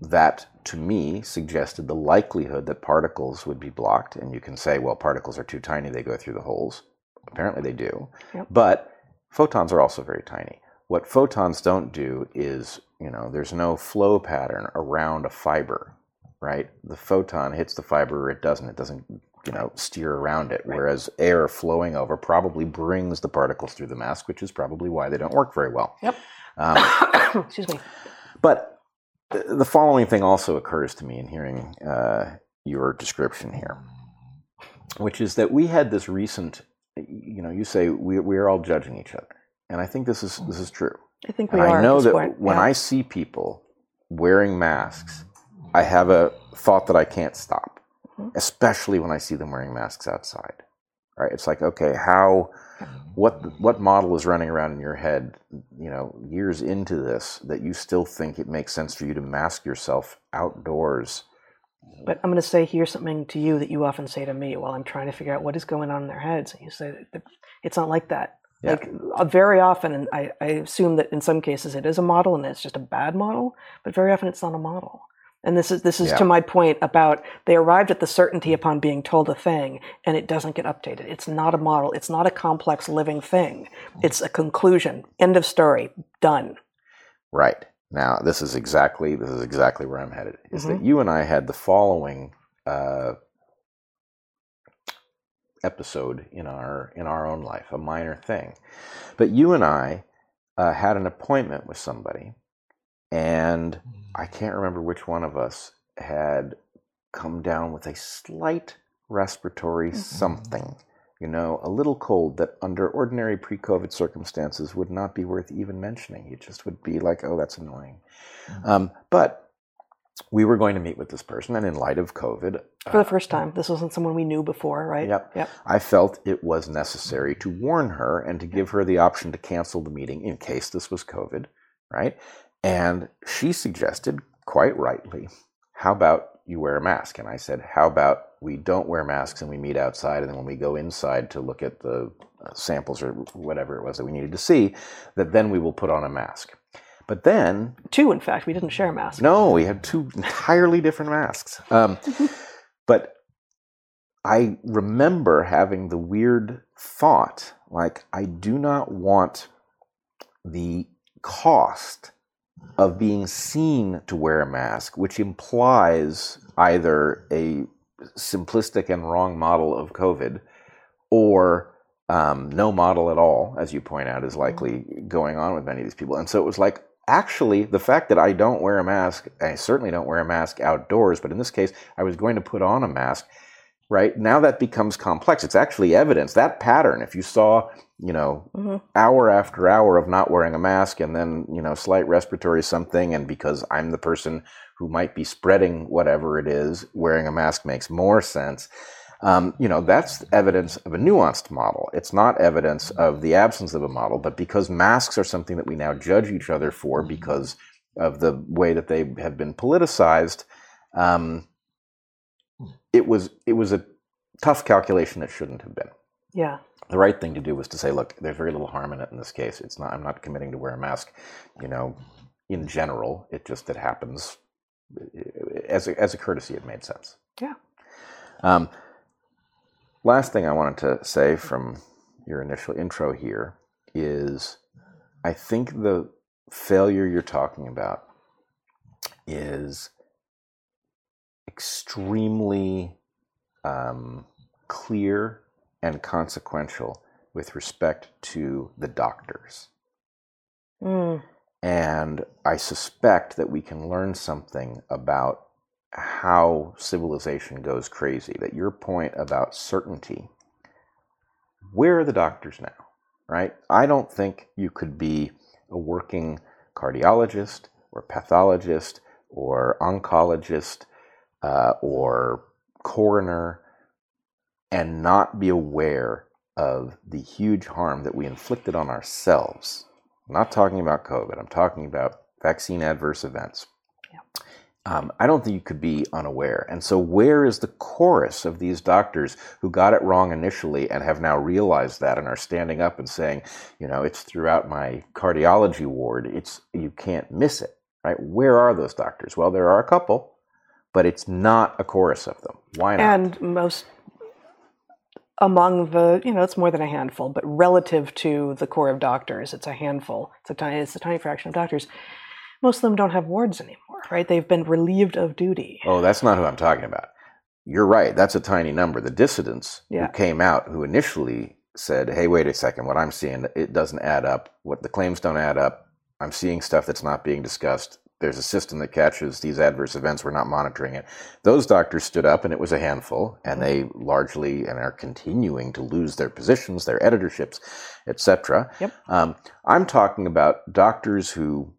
that, to me, suggested the likelihood that particles would be blocked. And you can say, well, particles are too tiny, they go through the holes. Apparently they do. Yep. But photons are also very tiny. What photons don't do is, you know, there's no flow pattern around a fiber, right? The photon hits the fiber, or it doesn't. It doesn't, you know, steer around it. Right. Whereas air flowing over probably brings the particles through the mask, which is probably why they don't work very well. Yep. Um, Excuse me. but the following thing also occurs to me in hearing uh, your description here, which is that we had this recent, you know, you say we, we are all judging each other. And I think this is this is true. I think we And are. I know that point. when yeah. I see people wearing masks, I have a thought that I can't stop, Mhm. especially when I see them wearing masks outside. Right? It's like, okay, how, what, what model is running around in your head, you know, years into this that you still think it makes sense for you to mask yourself outdoors? But I'm going to say here something to you that you often say to me while I'm trying to figure out what is going on in their heads. And you say it's not like that. Yeah. Like uh, very often, and I, I assume that in some cases it is a model and it's just a bad model, but very often it's not a model. And this is this is Yeah. to my point about they arrived at the certainty upon being told a thing, and it doesn't get updated. It's not a model. It's not a complex living thing. It's a conclusion. End of story. Done. Right. Now, this is exactly this is exactly where I'm headed. Is Mhm. that you and I had the following uh, episode in our in our own life, a minor thing, but you and I uh, had an appointment with somebody, and I can't remember which one of us had come down with a slight respiratory Mhm. something. You know, a little cold that under ordinary pre COVID circumstances would not be worth even mentioning. You just would be like, oh, that's annoying. Um, but we were going to meet with this person, and in light of COVID, For uh, the first time, this wasn't someone we knew before, right? Yep. Yep. I felt it was necessary to warn her and to give her the option to cancel the meeting in case this was COVID, right? And she suggested, quite rightly, how about you wear a mask? And I said, how about we don't wear masks and we meet outside, and then when we go inside to look at the uh, samples or whatever it was that we needed to see, that then we will put on a mask. But then Two, in fact, we didn't share masks. no, we had two entirely different masks. Um, but I remember having the weird thought like, I do not want the cost of being seen to wear a mask, which implies either a simplistic and wrong model of COVID or um, no model at all, as you point out, is likely going on with many of these people. And so it was like, actually, the fact that I don't wear a mask, I certainly don't wear a mask outdoors, but in this case, I was going to put on a mask. Right now, that becomes complex. It's actually evidence that pattern. If you saw, you know, Mhm. hour after hour of not wearing a mask, and then you know, slight respiratory something, and because I'm the person who might be spreading whatever it is, wearing a mask makes more sense. Um, you know, that's evidence of a nuanced model. It's not evidence of the absence of a model, but because masks are something that we now judge each other for because of the way that they have been politicized, um, it was it was a tough calculation that shouldn't have been. Yeah. The right thing to do was to say, look, there's very little harm in it in this case. It's not. I'm not committing to wear a mask. You know, in general, it just it happens as a, as a courtesy. It made sense. Yeah. Um, last thing I wanted to say from your initial intro here is I think the failure you're talking about is extremely um, clear and consequential with respect to the doctors. Mm. And I suspect that we can learn something about how civilization goes crazy. That your point about certainty, where are the doctors now? Right? I don't think you could be a working cardiologist or pathologist or oncologist uh, or coroner and not be aware of the huge harm that we inflicted on ourselves. I'm not talking about COVID, I'm talking about vaccine adverse events. Yeah. Um, I don't think you could be unaware. And so, where is the chorus of these doctors who got it wrong initially and have now realized that and are standing up and saying, you know, it's throughout my cardiology ward. It's you can't miss it, right? Where are those doctors? Well, there are a couple, but it's not a chorus of them. Why not? And most among the, you know, it's more than a handful, but relative to the core of doctors, it's a handful. It's a tiny, it's a tiny fraction of doctors. Most of them don't have wards anymore, right? They've been relieved of duty. Oh, that's not who I'm talking about. You're right. That's a tiny number. The dissidents Yeah. who came out, who initially said, "Hey, wait a second. What I'm seeing, it doesn't add up. What the claims don't add up. I'm seeing stuff that's not being discussed. There's a system that catches these adverse events. We're not monitoring it." Those doctors stood up, and it was a handful, and they largely and are continuing to lose their positions, their editorships, etc. Yep. Um, I'm talking about doctors who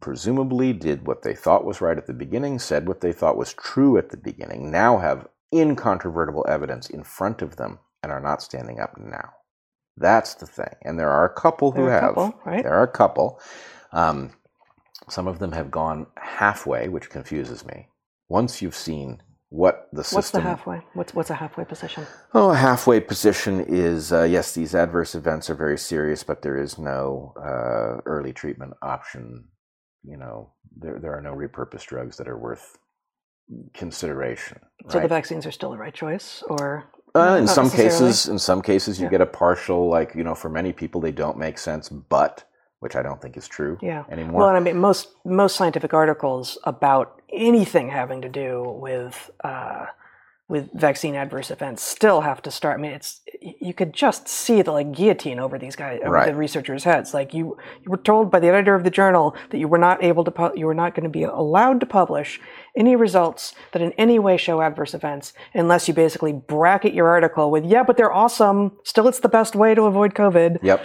presumably did what they thought was right at the beginning, said what they thought was true at the beginning, now have incontrovertible evidence in front of them and are not standing up now. That's the thing. And there are a couple who There are a have. couple, right? There are a couple. Um, some of them have gone halfway, which confuses me. Once you've seen what the system What's the halfway? What's what's a halfway position? Oh, a halfway position is uh, yes, these adverse events are very serious, but there is no uh, early treatment option. You know, there there are no repurposed drugs that are worth consideration. So the vaccines are still the right choice, or Uh, in some cases, in some cases, you Yeah. get a partial. Like you know, for many people, they don't make sense, but which I don't think is true Yeah. anymore. Well, and I mean, most most scientific articles about anything having to do with uh, with vaccine adverse events still have to start. I mean, it's you could just see the like guillotine over these guys, over Right. the researchers' heads. Like you, you were told by the editor of the journal that you were not able to, pu- you were not going to be allowed to publish any results that in any way show adverse events unless you basically bracket your article with, yeah, but they're awesome. Still, it's the best way to avoid COVID. yep.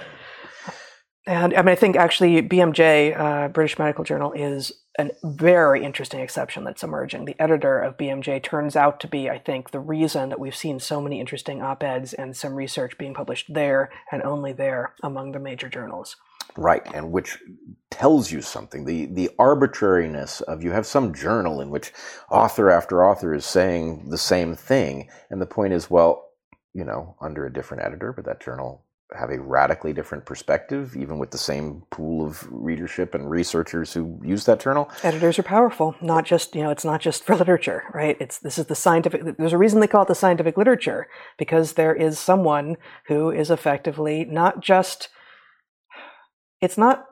And I mean, I think actually BMJ, uh, British Medical Journal, is a very interesting exception that's emerging. The editor of BMJ turns out to be, I think, the reason that we've seen so many interesting op eds and some research being published there and only there among the major journals. Right, and which tells you something. The the arbitrariness of you have some journal in which author after author is saying the same thing, and the point is, well, you know, under a different editor, but that journal have a radically different perspective, even with the same pool of readership and researchers who use that journal. Editors are powerful, not just, you know, it's not just for literature, right? It's this is the scientific there's a reason they call it the scientific literature, because there is someone who is effectively not just it's not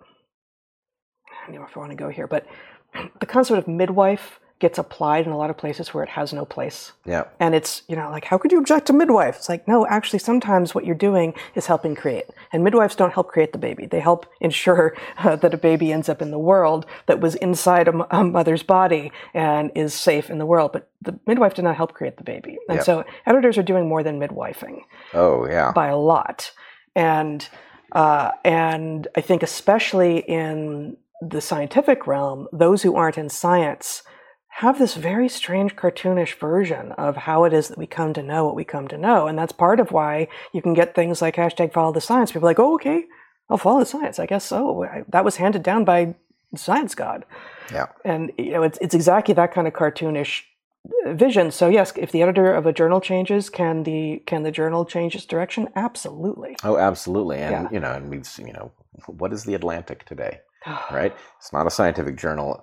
I don't know if I want to go here, but the concept of midwife gets applied in a lot of places where it has no place. Yeah, And it's, you know, like, how could you object to midwife? It's like, no, actually, sometimes what you're doing is helping create. And midwives don't help create the baby. They help ensure uh, that a baby ends up in the world that was inside a, m- a mother's body and is safe in the world. But the midwife did not help create the baby. And Yep. so editors are doing more than midwifing oh yeah, by a lot. And uh, and I think especially in the scientific realm, those who aren't in science have this very strange cartoonish version of how it is that we come to know what we come to know. And that's part of why you can get things like hashtag follow the science. People are like, oh, okay, I'll follow the science. I guess so. I- That was handed down by science god. yeah. And you know, it's it's exactly that kind of cartoonish vision. So yes, if the editor of a journal changes, can the can the journal change its direction? Absolutely. Oh, absolutely. And Yeah. you know, and we've seen, you know, what is the Atlantic today? right? It's not a scientific journal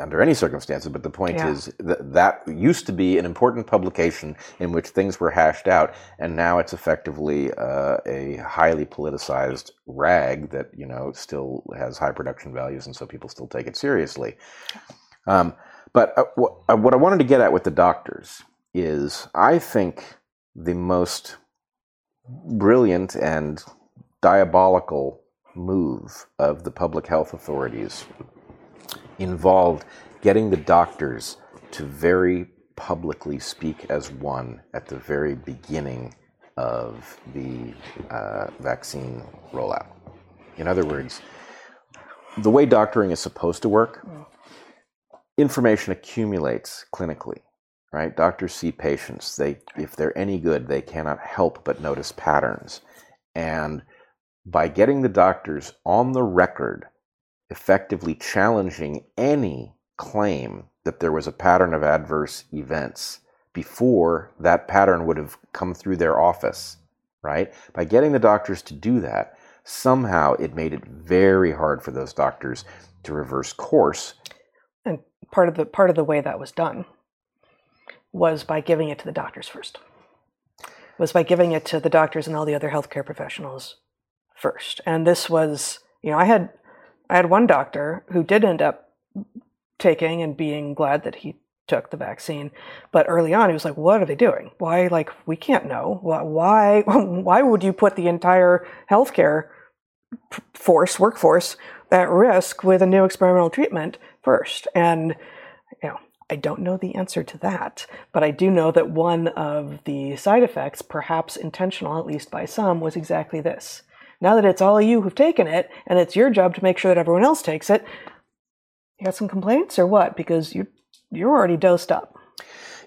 under any circumstances, but the point Yeah. is that that used to be an important publication in which things were hashed out, and now it's effectively uh, a highly politicized rag that you know still has high production values, and so people still take it seriously. Um, but uh, uh, what I wanted to get at with the doctors is, I think the most brilliant and diabolical move of the public health authorities involved getting the doctors to very publicly speak as one at the very beginning of the uh, vaccine rollout. In other words, the way doctoring is supposed to work, information accumulates clinically right? Doctors see patients. They if they're any good they cannot help but notice patterns. And by getting the doctors on the record effectively challenging any claim that there was a pattern of adverse events before that pattern would have come through their office, right? By getting the doctors to do that, somehow it made it very hard for those doctors to reverse course. And part of the part of the way that was done was by giving it to the doctors first. Was by giving it to the doctors and all the other healthcare professionals first. And this was, you know, I had I had one doctor who did end up taking and being glad that he took the vaccine. But early on, he was like, "What are they doing? Why? Like, we can't know. Why? Why would you put the entire healthcare force, workforce, at risk with a new experimental treatment first? And you know, I don't know the answer to that, but I do know that one of the side effects, perhaps intentional, at least by some, was exactly this. Now that it's all of you who've taken it, and it's your job to make sure that everyone else takes it, you got some complaints or what? Because you you're already dosed up.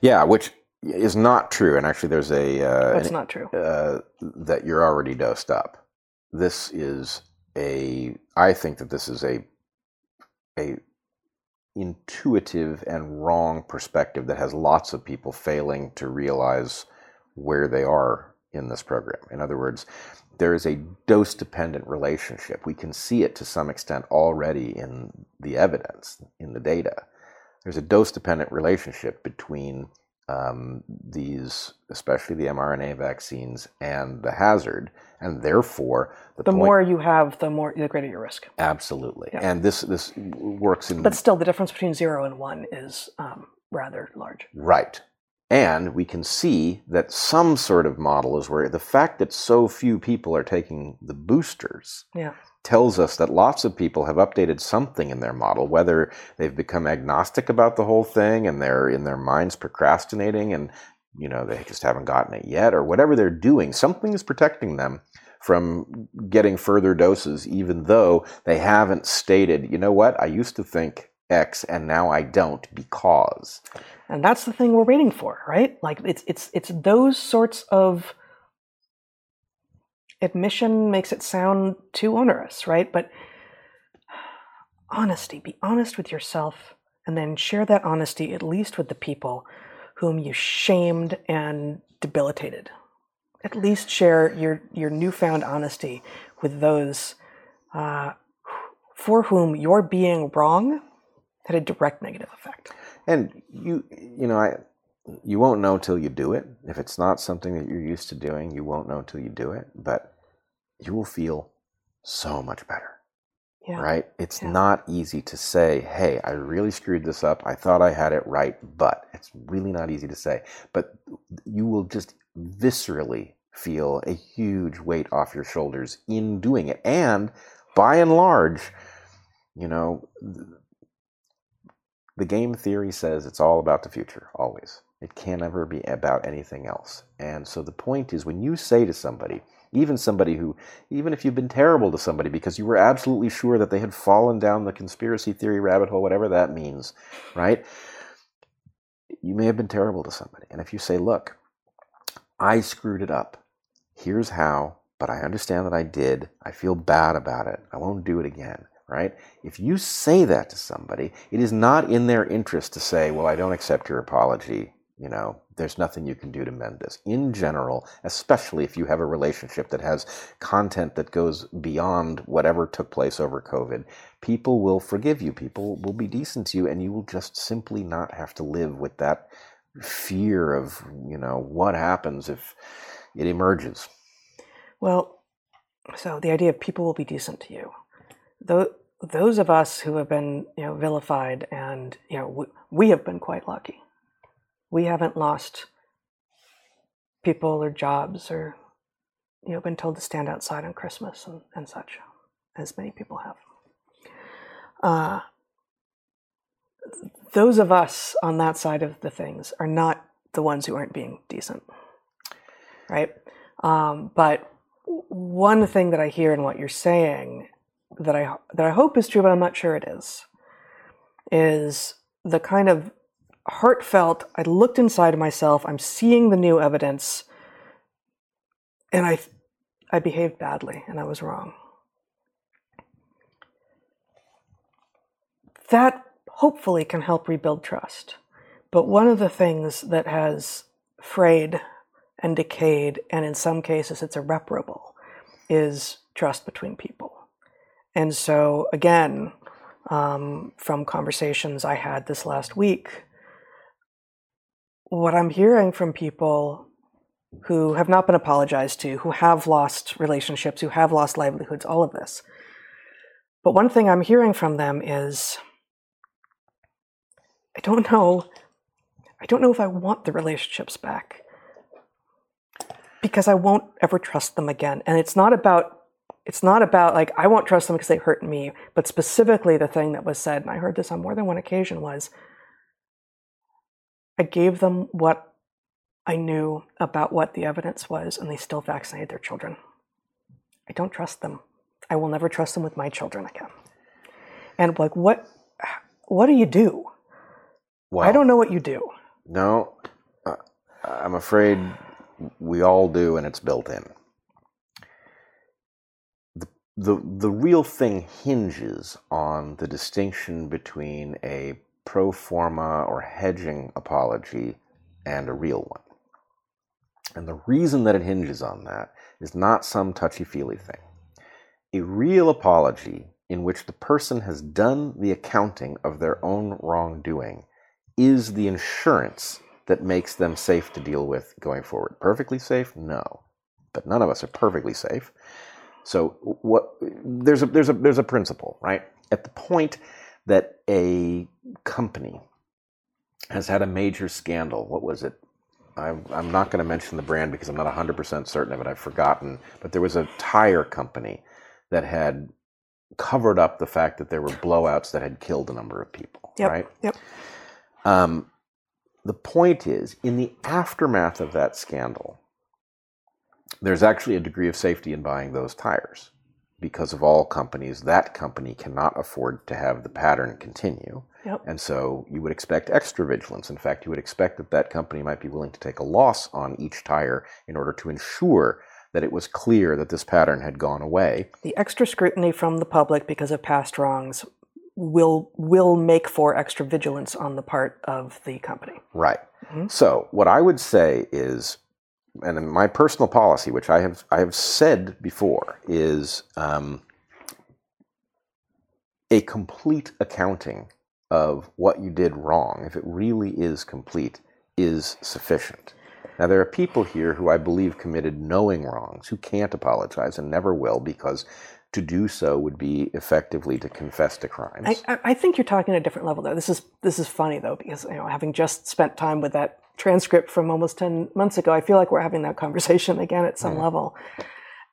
Yeah, which is not true. And actually, there's a uh, that's not true uh, that you're already dosed up. This is a. I think that this is a a intuitive and wrong perspective that has lots of people failing to realize where they are in this program. In other words, there is a dose dependent relationship. We can see it to some extent already in the evidence, in the data. There's a dose dependent relationship between um, these, especially the mRNA vaccines, and the hazard, and therefore the, the point, more you have, the more the greater your risk. Absolutely, yeah. and this this works in. But still, the difference between zero and one is um, rather large. Right, and we can see that some sort of model is where the fact that so few people are taking the boosters yeah. tells us that lots of people have updated something in their model, whether they've become agnostic about the whole thing and they're in their minds procrastinating and you know they just haven't gotten it yet, or whatever they're doing, something is protecting them from getting further doses, even though they haven't stated, you know what, I used to think X and now I don't because. And that's the thing we're waiting for, right? Like it's it's it's those sorts of admission makes it sound too onerous, right? But honesty, be honest with yourself and then share that honesty at least with the people whom you shamed and debilitated. At least share your your newfound honesty with those uh, for whom your being wrong had a direct negative effect. And you, you know, I, you won't know till you do it. If it's not something that you're used to doing, you won't know till you do it. But you will feel so much better. Yeah. Right? It's yeah. not easy to say, hey, I really screwed this up. I thought I had it right, but it's really not easy to say. But you will just viscerally feel a huge weight off your shoulders in doing it. And by and large, you know, the game theory says it's all about the future, always. It can never be about anything else. And so the point is when you say to somebody, even somebody who, even if you've been terrible to somebody because you were absolutely sure that they had fallen down the conspiracy theory rabbit hole, whatever that means, right? You may have been terrible to somebody. And if you say, look, I screwed it up, here's how, but I understand that I did, I feel bad about it, I won't do it again right? If you say that to somebody, it is not in their interest to say, well, I don't accept your apology. You know, there's nothing you can do to mend this. In general, especially if you have a relationship that has content that goes beyond whatever took place over COVID, people will forgive you. People will be decent to you, and you will just simply not have to live with that fear of, you know, what happens if it emerges. Well, so the idea of people will be decent to you those of us who have been you know vilified and you know we, we have been quite lucky. We haven't lost people or jobs or you know been told to stand outside on christmas and, and such as many people have. Uh, those of us on that side of the things are not the ones who aren't being decent right? Um, but one thing that i hear in what you're saying that I that I hope is true, but I'm not sure it is, is the kind of heartfelt. I looked inside myself. I'm seeing the new evidence, and I I behaved badly, and I was wrong. That hopefully can help rebuild trust. But one of the things that has frayed and decayed, and in some cases it's irreparable, is trust between people. And so, again, um, from conversations I had this last week, what I'm hearing from people who have not been apologized to, who have lost relationships, who have lost livelihoods, all of this. But one thing I'm hearing from them is I don't know. I don't know if I want the relationships back because I won't ever trust them again. And it's not about it's not about like I won't trust them because they hurt me, but specifically the thing that was said, and I heard this on more than one occasion, was I gave them what I knew about what the evidence was, and they still vaccinated their children. I don't trust them. I will never trust them with my children again. And like, what? What do you do? Well, I don't know what you do. No, uh, I'm afraid we all do, and it's built in. The, the, real thing hinges on the distinction between a pro forma or hedging apology and a real one. And the reason that it hinges on that is not some touchy feely thing. A real apology in which the person has done the accounting of their own wrongdoing is the insurance that makes them safe to deal with going forward. Perfectly safe? No. But none of us are perfectly safe. So what there's a there's a there's a principle, right? At the point that a company has had a major scandal, what was it? I'm, I'm not going to mention the brand because I'm not 100% certain of it. I've forgotten. But there was a tire company that had covered up the fact that there were blowouts that had killed a number of people, Yep. right? Yep. Um, the point is, in the aftermath of that scandal, there's actually a degree of safety in buying those tires because of all companies, that company cannot afford to have the pattern continue. Yep. And so you would expect extra vigilance. In fact, you would expect that that company might be willing to take a loss on each tire in order to ensure that it was clear that this pattern had gone away. The extra scrutiny from the public because of past wrongs will will make for extra vigilance on the part of the company. Right. Mhm. So what I would say is, and my personal policy, which I have I have said before, is um, a complete accounting of what you did wrong, if it really is complete, is sufficient. Now there are people here who I believe committed knowing wrongs who can't apologize and never will because to do so would be effectively to confess to crimes. I, I- I think you're talking at a different level though. This is this is funny though because you know having just spent time with that transcript from almost ten months ago, I feel like we're having that conversation again at some level,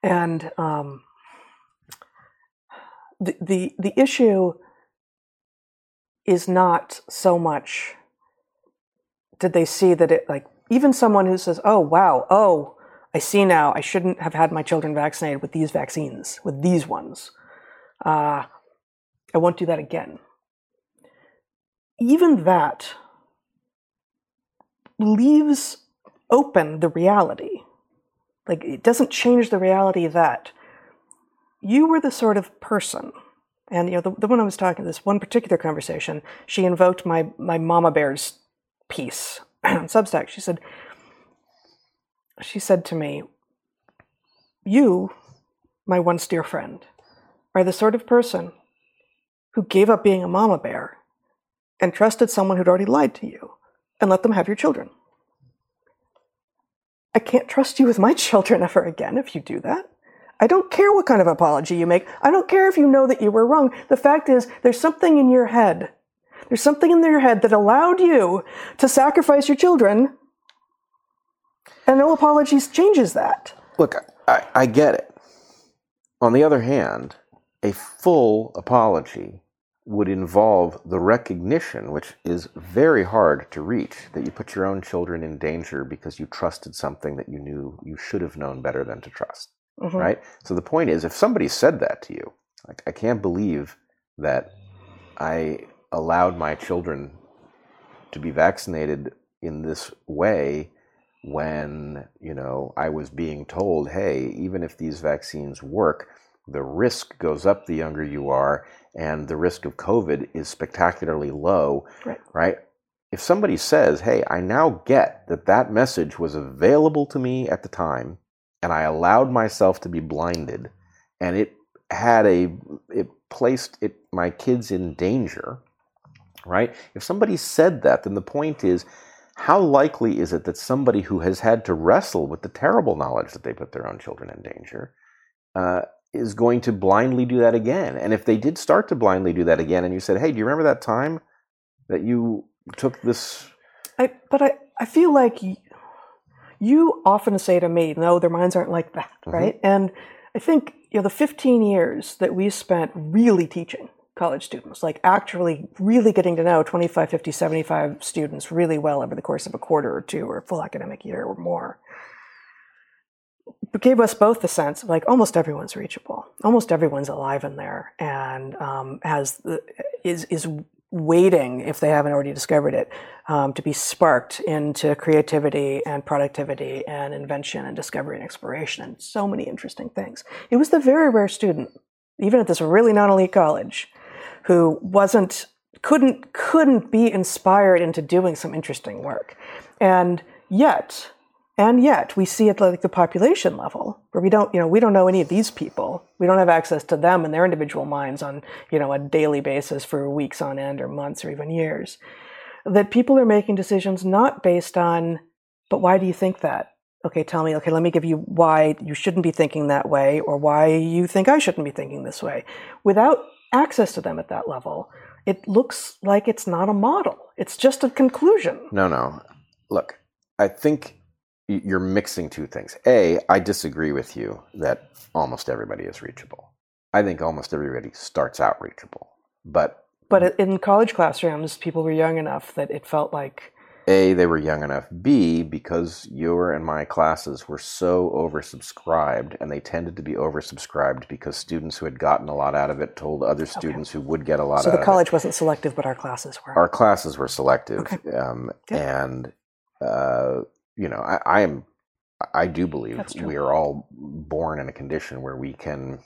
and um, the the the issue is not so much did they see that it like even someone who says, "Oh wow, oh." I see now. I shouldn't have had my children vaccinated with these vaccines, with these ones. Uh, I won't do that again. Even that leaves open the reality. Like, it doesn't change the reality that you were the sort of person, and you know, the, the one I was talking, this one particular conversation, she invoked my, my Mama Bears piece on Substack. She said, she said to me, You, my once dear friend, are the sort of person who gave up being a mama bear and trusted someone who'd already lied to you and let them have your children. I can't trust you with my children ever again if you do that. I don't care what kind of apology you make. I don't care if you know that you were wrong. The fact is, there's something in your head. There's something in your head that allowed you to sacrifice your children, and no apologies changes that. Look, I, I get it. On the other hand, a full apology would involve the recognition, which is very hard to reach, that you put your own children in danger because you trusted something that you knew you should have known better than to trust. Mhm. Right? So the point is, if somebody said that to you, like, I can't believe that I allowed my children to be vaccinated in this way when you know I was being told, hey, even if these vaccines work, the risk goes up the younger you are, and the risk of COVID is spectacularly low, Right. right? If somebody says, hey, I now get that that message was available to me at the time, and I allowed myself to be blinded, and it had a, it placed it, my kids in danger, right? If somebody said that, then the point is, how likely is it that somebody who has had to wrestle with the terrible knowledge that they put their own children in danger uh, is going to blindly do that again? And if they did start to blindly do that again, and you said, "Hey, do you remember that time that you took this?" I, but I, I feel like y- you often say to me, no, their minds aren't like that, Mhm. right? And I think, you know, the 15 years that we spent really teaching college students, like actually really getting to know 25, 50, 75 students really well over the course of a quarter or two or a full academic year or more, gave us both the sense of like almost everyone's reachable, almost everyone's alive in there and um, has the, is is waiting if they haven't already discovered it um, to be sparked into creativity and productivity and invention and discovery and exploration and so many interesting things. It was the very rare student, even at this really non-elite college, who wasn't couldn't couldn't be inspired into doing some interesting work, and yet and yet we see it like the population level where we don't you know we don't know any of these people. We don't have access to them and their individual minds on you know a daily basis for weeks on end or months or even years. That people are making decisions not based on but why do you think that? Okay tell me. Okay let me give you why you shouldn't be thinking that way or why you think i shouldn't be thinking this way. Without access to them at that level it looks like it's not a model. It's just a conclusion. No, no. Look, I think you're mixing two things. A, I disagree with you that almost everybody is reachable. I think almost everybody starts out reachable. But But in college classrooms, people were young enough that it felt like A, they were young enough. B, because your and my classes were so oversubscribed, and they tended to be oversubscribed because students who had gotten a lot out of it told other students who would get a lot so out the of it. college wasn't selective, but our classes were. our classes were selective Okay. um, Yeah. and uh, you know I, I am i do believe we are all born in a condition where we can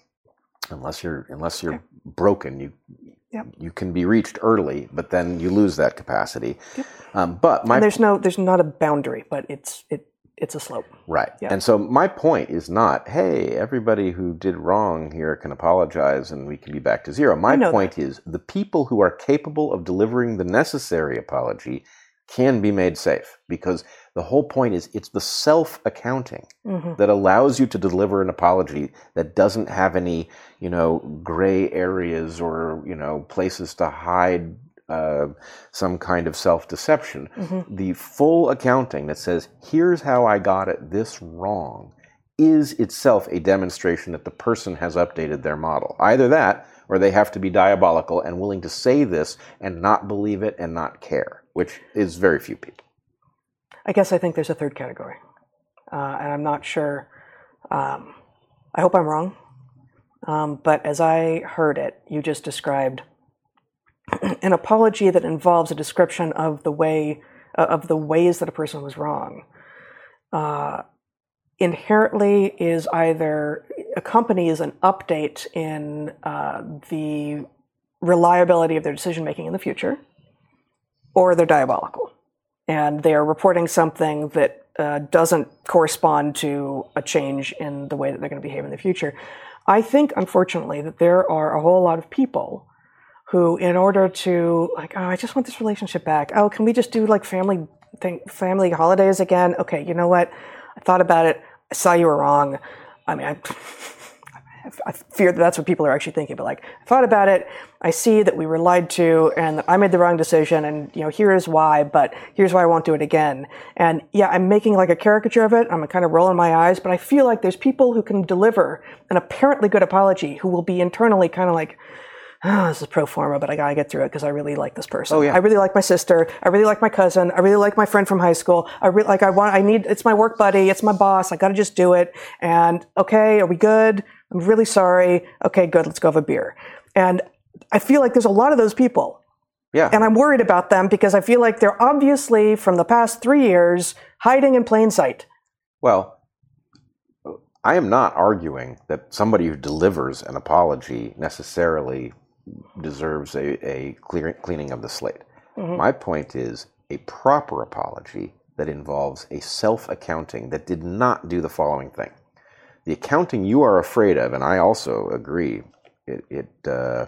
unless you're unless you're Okay. broken you Yep. you can be reached early but then you lose that capacity Yep. um, but my and there's no, there's not a boundary, but it's it, it's a slope. Right. Yeah. And so my point is not, hey, everybody who did wrong here can apologize and we can be back to zero. My point is the people who are capable of delivering the necessary apology can be made safe because the whole point is it's the self accounting hmm that allows you to deliver an apology that doesn't have any, you know, gray areas or, you know, places to hide uh, some kind of self deception. hmm The full accounting that says, here's how I got it this wrong, is itself a demonstration that the person has updated their model. Either that, or they have to be diabolical and willing to say this and not believe it and not care, which is very few people. I guess I think there's a third category, uh, and I'm not sure. Um, I hope I'm wrong, um, but as I heard it, you just described an apology that involves a description of the way uh, of the ways that a person was wrong. Uh, inherently is either accompanies an update in uh, the reliability of their decision making in the future, or they're diabolical and they are reporting something that uh, doesn't correspond to a change in the way that they're going to behave in the future. I think, unfortunately, that there are a whole lot of people who, in order to like, oh, I just want this relationship back. Oh, can we just do like family thing, family holidays again? Okay, you know what? I thought about it. I saw you were wrong. I mean, I, I fear that that's what people are actually thinking. But like, I thought about it. I see that we were lied to, and that I made the wrong decision. And you know, here is why. But here's why I won't do it again. And yeah, I'm making like a caricature of it. I'm kind of rolling my eyes. But I feel like there's people who can deliver an apparently good apology who will be internally kind of like. Oh, this is pro forma, but I gotta get through it because I really like this person. Oh, yeah. I really like my sister. I really like my cousin. I really like my friend from high school. I really like. I want. I need. It's my work buddy. It's my boss. I gotta just do it. And okay, are we good? I'm really sorry. Okay, good. Let's go have a beer. And I feel like there's a lot of those people, Yeah. and I'm worried about them because I feel like they're obviously from the past three years hiding in plain sight. Well, I am not arguing that somebody who delivers an apology necessarily deserves a, a clear, cleaning of the slate. Mhm. My point is a proper apology that involves a self accounting that did not do the following thing. The accounting you are afraid of, and I also agree, it, it, uh,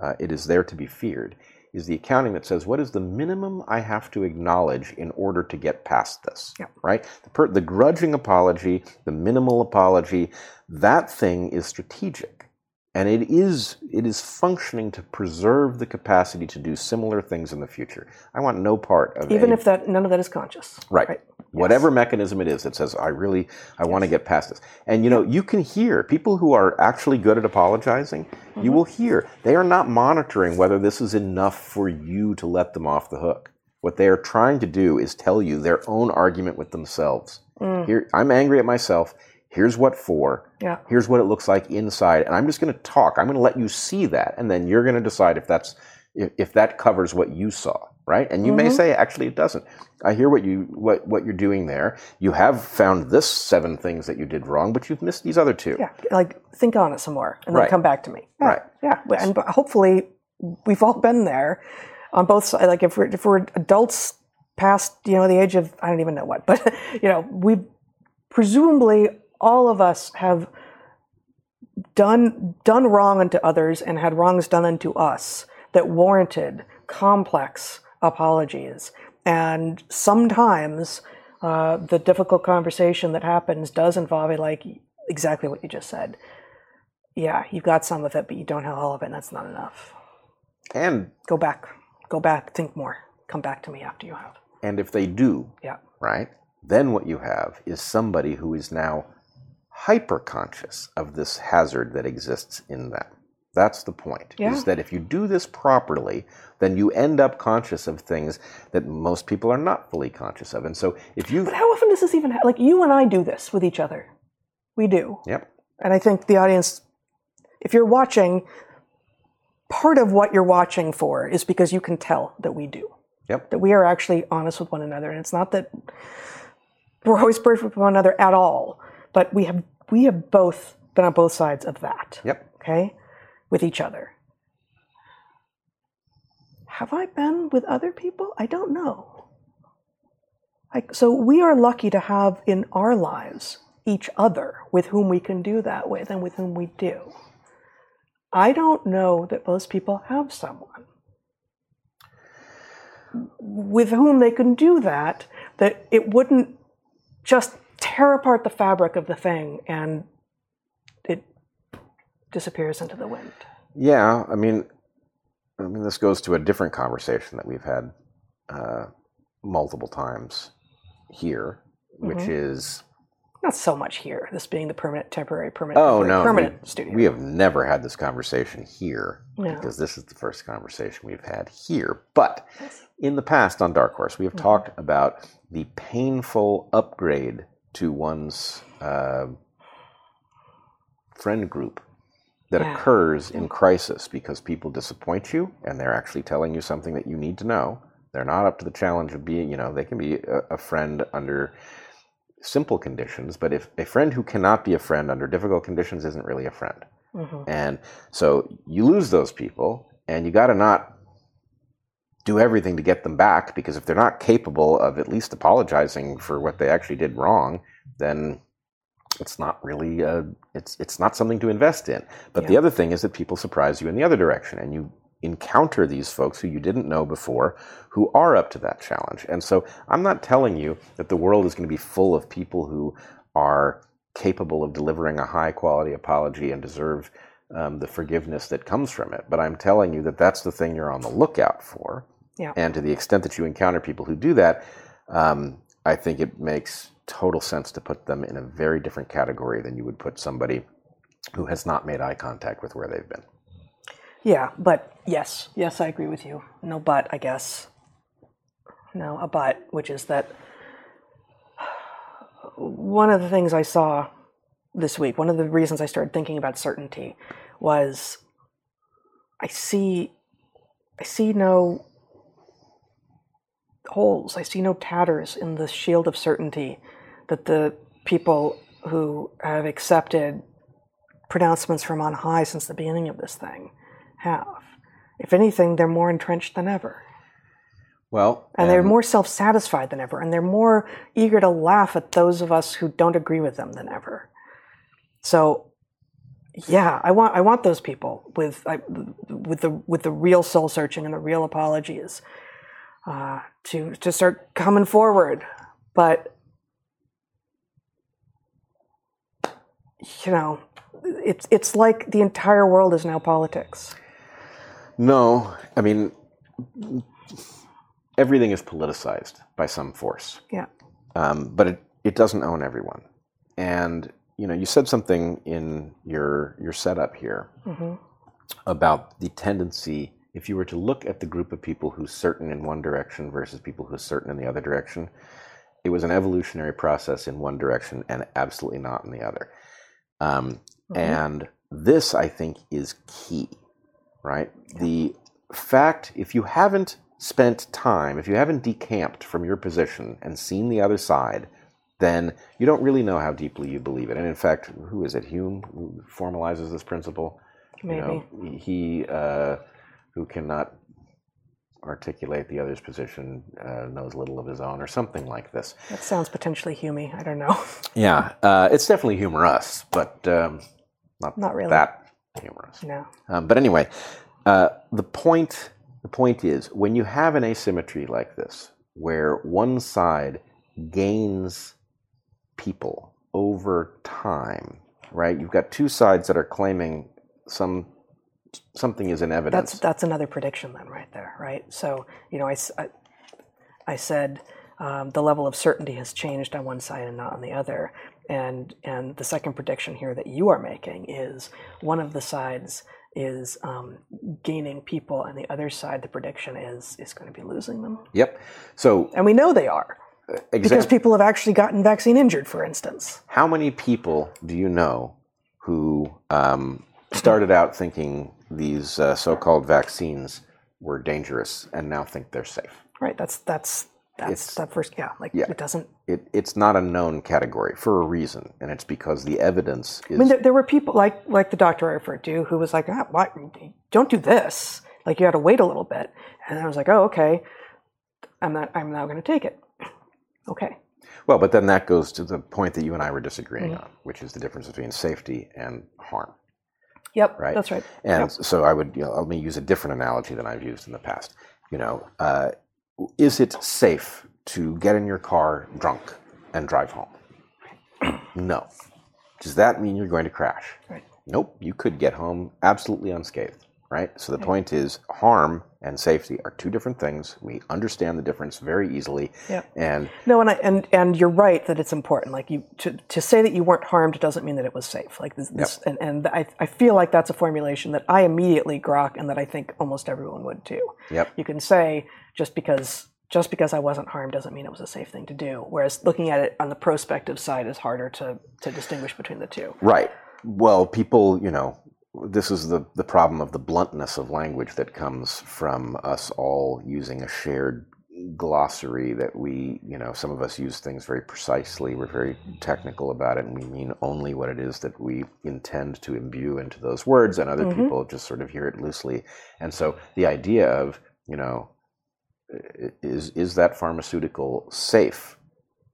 uh, it is there to be feared, is the accounting that says what is the minimum I have to acknowledge in order to get past this, Yep. right? The, per, the grudging apology, the minimal apology, that thing is strategic. And it is it is functioning to preserve the capacity to do similar things in the future. I want no part of Even a- if that none of that is conscious. Right. Right. Whatever mechanism it is that says, I really, I want to get past this. And you know, you can hear people who are actually good at apologizing, you Mm-hmm. will hear they are not monitoring whether this is enough for you to let them off the hook. What they are trying to do is tell you their own argument with themselves. Mm. Here, I'm angry at myself. Here's what for. Yeah. Here's what it looks like inside. And I'm just going to talk. I'm going to let you see that. And then you're going to decide if that's, if, if that covers what you saw. Right. And you may Mhm. say, actually, it doesn't. I hear what you what what you're doing there. You have found this seven things that you did wrong, but you've missed these other two. Yeah. Like think on it some more and then come back to me. Yeah. Right. Yeah. And hopefully we've all been there on both sides. Like if we're if we're adults past, you know, the age of I don't even know what, but you know, we presumably all of us have done done wrong unto others and had wrongs done unto us that warranted complex apologies. And sometimes uh, the difficult conversation that happens does involve a, like exactly what you just said. Yeah, you've got some of it, but you don't have all of it, and that's not enough. And Go back, go back, think more. Come back to me after you have. and if they do, Yeah. right, then what you have is somebody who is now hyper conscious of this hazard that exists in them. That's the point. Yeah. Is that if you do this properly, then you end up conscious of things that most people are not fully conscious of. And so if you But how often does this even happen? Like you and I do this with each other. We do. Yep. And I think the audience, if you're watching, part of what you're watching for is because you can tell that we do. Yep. That we are actually honest with one another. And it's not that we're always perfect with one another at all, but we have we have both been on both sides of that. Yep. Okay? With each other. Have I been with other people? I don't know. So we are lucky to have in our lives each other with whom we can do that with and with whom we do. I don't know that most people have someone with whom they can do that, that it wouldn't just tear apart the fabric of the thing and disappears into the wind. Yeah, I mean, I mean, this goes to a different conversation that we've had uh, multiple times here, which Mhm. is Not so much here, this being the permanent, temporary, permanent, oh temporary, no, permanent we, studio. we have never had this conversation here Yeah. because this is the first conversation we've had here. But in the past on Dark Horse, we have Mhm. talked about the painful upgrade to one's uh, friend group that Yeah. occurs in crisis because people disappoint you and they're actually telling you something that you need to know. They're not up to the challenge of being, you know, they can be a, a friend under simple conditions, but if a friend who cannot be a friend under difficult conditions isn't really a friend. Mhm. And so you lose those people, and you got to not do everything to get them back because if they're not capable of at least apologizing for what they actually did wrong, then it's not really uh it's it's not something to invest in. But the other thing is that people surprise you in the other direction, and you encounter these folks who you didn't know before who are up to that challenge. And so I'm not telling you that the world is going to be full of people who are capable of delivering a high quality apology and deserve um, the forgiveness that comes from it. But I'm telling you that that's the thing you're on the lookout for. Yeah. And to the extent that you encounter people who do that, um, I think it makes total sense to put them in a very different category than you would put somebody who has not made eye contact with where they've been. Yeah, but yes, yes, I agree with you. No, but I guess. No, a but, which is that one of the things I saw this week, one of the reasons I started thinking about certainty was I see I see no holes, I see no tatters in the shield of certainty that the people who have accepted pronouncements from on high since the beginning of this thing have. If anything, they're more entrenched than ever. Well, And they're more self satisfied than ever. And they're more eager to laugh at those of us who don't agree with them than ever. So, yeah, I want I want those people with I, with the with the real soul searching and the real apologies uh, to to start coming forward. But you know, it's it's like the entire world is now politics. No, I mean, everything is politicized by some force, Yeah. um, but it, it doesn't own everyone. And you know, you said something in your your setup here hmm about the tendency. If you were to look at the group of people who's certain in one direction versus people who's certain in the other direction, it was an evolutionary process in one direction and absolutely not in the other. Um, Mhm. And this, I think, is key, right? The fact, if you haven't spent time, if you haven't decamped from your position and seen the other side, then you don't really know how deeply you believe it. And in fact, who is it? Hume who formalizes this principle. Maybe. You know, he uh, who cannot articulate the other's position uh, knows little of his own, or something like this. That sounds potentially humy. I don't know. Yeah, uh, it's definitely humorous, but um, not Not really. that humorous. no. Um, but anyway, uh, the point the point is when you have an asymmetry like this, where one side gains people over time, right? You've got two sides that are claiming some something is in evidence. That's that's another prediction then, right there, right? So you know, I I said um, the level of certainty has changed on one side and not on the other, and and the second prediction here that you are making is one of the sides is um, gaining people, and the other side, the prediction is is going to be losing them, Yep. So and we know they are because people have actually gotten vaccine injured, for instance. how many people do you know who um, started out thinking these uh, so-called vaccines were dangerous and now think they're safe? Right? That's that's that's It's- that first. Yeah, like yeah. it doesn't It, it's not a known category for a reason, and it's because the evidence is I mean, there, there were people like like the doctor I referred to who was like, ah, why, "Don't do this. Like you got to wait a little bit." And I was like, "Oh, okay. I'm not. I'm now going to take it." Okay. well. But then that goes to the point that you and I were disagreeing Mm-hmm. on, which is the difference between safety and harm. Yep. Right. That's right. And so I would, you know, let me use a different analogy than I've used in the past. You know, uh, is it safe to get in your car drunk and drive home? no. Does that mean you're going to crash? Right. Nope. You could get home absolutely unscathed, right? So the point is, harm and safety are two different things. We understand the difference very easily. Yep. And No, and I, and and you're right that it's important. Like you to, to say that you weren't harmed doesn't mean that it was safe. Like this, this and and I, I feel like that's a formulation that I immediately grok and that I think almost everyone would too. yep, You can say just because just because I wasn't harmed doesn't mean it was a safe thing to do. Whereas looking at it on the prospective side is harder to to distinguish between the two. Right. Well, people, you know, this is the, the problem of the bluntness of language that comes from us all using a shared glossary that we, you know, some of us use things very precisely. We're very technical about it and we mean only what it is that we intend to imbue into those words, and other Mhm. people just sort of hear it loosely. And so the idea of, you know, is is that pharmaceutical safe?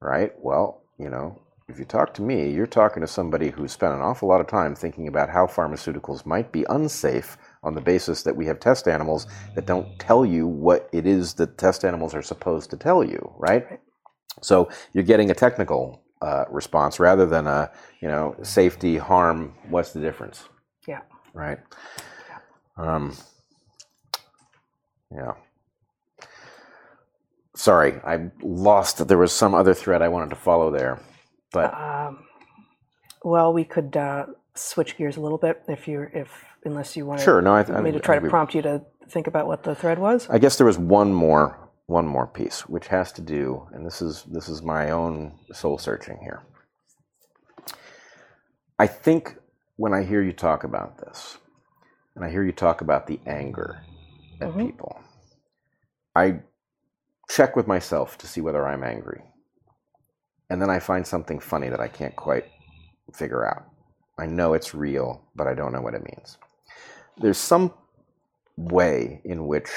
Right? Well, you know, if you talk to me, you're talking to somebody who's spent an awful lot of time thinking about how pharmaceuticals might be unsafe on the basis that we have test animals that don't tell you what it is that test animals are supposed to tell you, right? So you're getting a technical uh, response rather than a, you know, safety, harm, what's the difference, Yeah. right? Um, yeah. Sorry, I lost. There was some other thread I wanted to follow there, but Um, well, we could uh, switch gears a little bit if you if unless you want sure. No, I, I me to try I to prompt you to think about what the thread was. I guess there was one more one more piece which has to do, and this is this is my own soul searching here. I think when I hear you talk about this, and I hear you talk about the anger at Mhm. people, I check with myself to see whether I'm angry. And then I find something funny that I can't quite figure out. I know it's real, but I don't know what it means. There's some way in which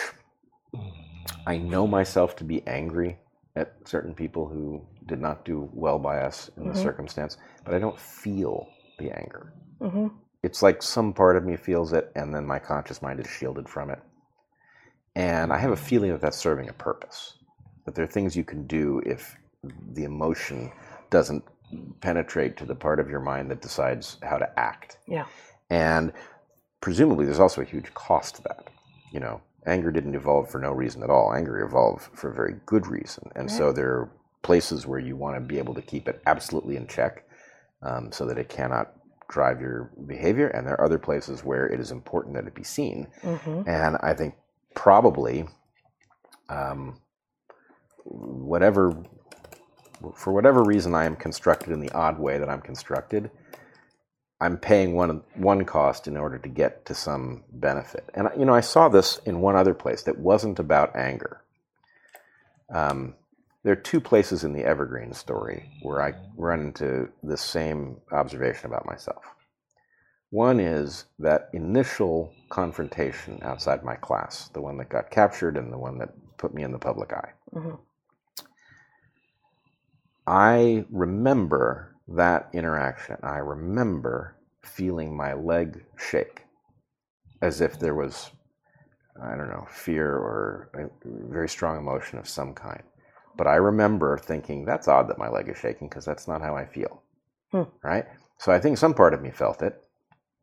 I know myself to be angry at certain people who did not do well by us in the Mhm. circumstance, but I don't feel the anger. hmm It's like some part of me feels it, and then my conscious mind is shielded from it. And I have a feeling that that's serving a purpose. That there are things you can do if the emotion doesn't penetrate to the part of your mind that decides how to act. Yeah. And presumably, there's also a huge cost to that. You know, anger didn't evolve for no reason at all. Anger evolved for a very good reason. And so there are places where you want to be able to keep it absolutely in check um, so that it cannot drive your behavior. And there are other places where it is important that it be seen. hmm And I think probably um, whatever, for whatever reason I am constructed in the odd way that I'm constructed, I'm paying one one cost in order to get to some benefit. And you know, I saw this in one other place that wasn't about anger. Um, there are two places in the Evergreen story where I run into the same observation about myself. One is that initial confrontation outside my class, the one that got captured and the one that put me in the public eye. hmm I remember that interaction. I remember feeling my leg shake as if there was, I don't know, fear or a very strong emotion of some kind. But I remember thinking, that's odd that my leg is shaking because that's not how I feel. Hmm. Right? So I think some part of me felt it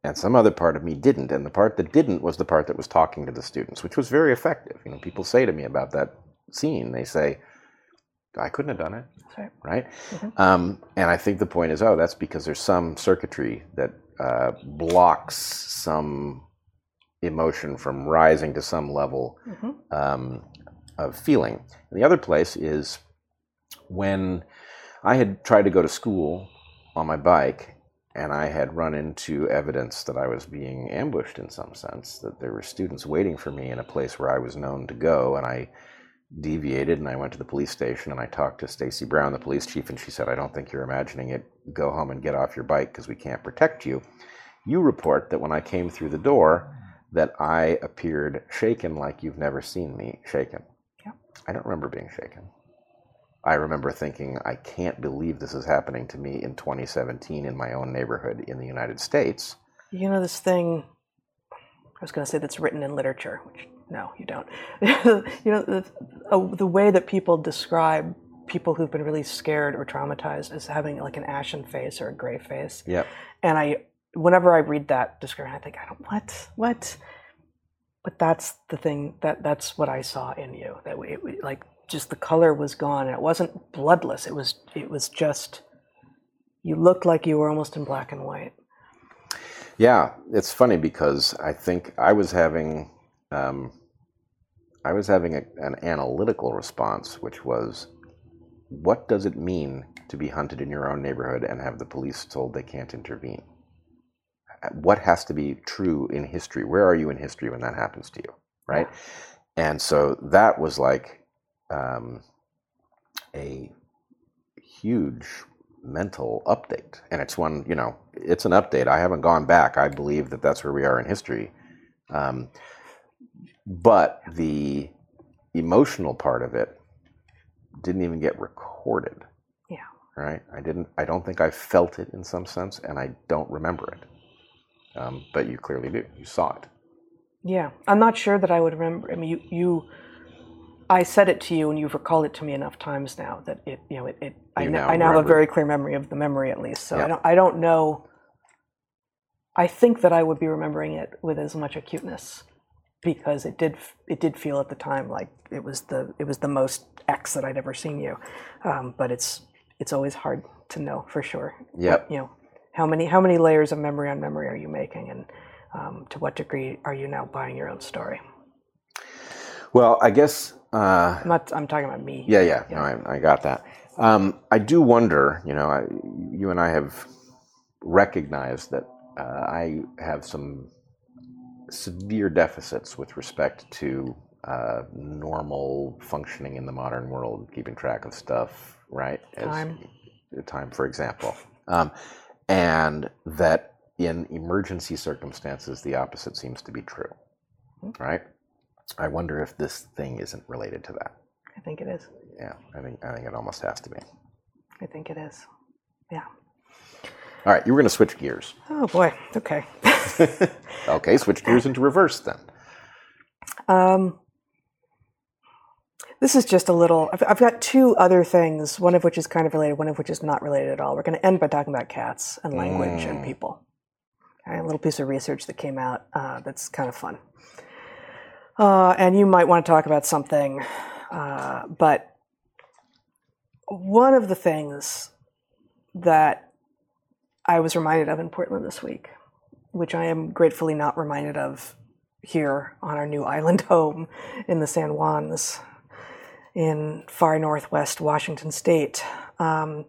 and some other part of me didn't. And the part that didn't was the part that was talking to the students, which was very effective. You know, people say to me about that scene, they say, I couldn't have done it right. right? Mhm. Um, and I think the point is, oh, that's because there's some circuitry that uh, blocks some emotion from rising to some level hmm um, of feeling. And the other place is when I had tried to go to school on my bike and I had run into evidence that I was being ambushed in some sense, that there were students waiting for me in a place where I was known to go, and I deviated and I went to the police station and I talked to Stacy Brown, the police chief, and she said, I don't think you're imagining it. Go home and get off your bike because we can't protect you. You report that when I came through the door, that I appeared shaken like you've never seen me shaken. Yeah. I don't remember being shaken. I remember thinking, I can't believe this is happening to me in 2017 in my own neighborhood in the United States. You know this thing. I was going to say that's written in literature, which no, you don't. you know the, uh, the way that people describe people who've been really scared or traumatized as having like an ashen face or a gray face. Yep. And I, whenever I read that description, I think, I don't what what. But that's the thing that that's what I saw in you. That it, it- like just the color was gone, and it wasn't bloodless. It was it was just. You looked like you were almost in black and white. Yeah, it's funny because I think I was having, um, I was having a, an analytical response, which was, what does it mean to be hunted in your own neighborhood and have the police told they can't intervene? What has to be true in history? Where are you in history when that happens to you, right? And so that was like um, a huge mental update. And it's one you know it's an update. I haven't gone back. I believe that that's where we are in history. Um, but the emotional part of it didn't even get recorded. Yeah. right? I didn't i don't think i felt it in some sense and i don't remember it. Um, but you clearly do. You saw it. Yeah, I'm not sure that I would remember. I mean, you, you, I said it to you, and you've recalled it to me enough times now that it, you know, it. it I, now, I now have a very clear memory of the memory, at least. So. I don't, I don't know. I think that I would be remembering it with as much acuteness because it did, it did feel at the time like it was the, it was the most X that I'd ever seen you. Um, but it's, it's always hard to know for sure. Yep. You know, how many, how many layers of memory on memory are you making, and um, to what degree are you now buying your own story? well i guess uh, I'm not. I'm talking about me. Yeah, yeah, no, I, I got that. Um, I do wonder, you know, I, you and I have recognized that uh, I have some severe deficits with respect to uh, normal functioning in the modern world, keeping track of stuff, right? Time. time, for example. Um, and that in emergency circumstances, the opposite seems to be true. Right? I wonder if this thing isn't related to that. I think it is. Yeah, I think I think it almost has to be. I think it is. Yeah. All right, you were going to switch gears. Oh boy. Okay. okay, switch gears into reverse then. Um, this is just a little. I've, I've got two other things, one of which is kind of related, one of which is not related at all. We're going to end by talking about cats and language and Mm. people. Okay, a little piece of research that came out uh, that's kind of fun. Uh, and you might want to talk about something, uh, but one of the things that I was reminded of in Portland this week, which I am gratefully not reminded of here on our new island home in the San Juans in far northwest Washington state, um,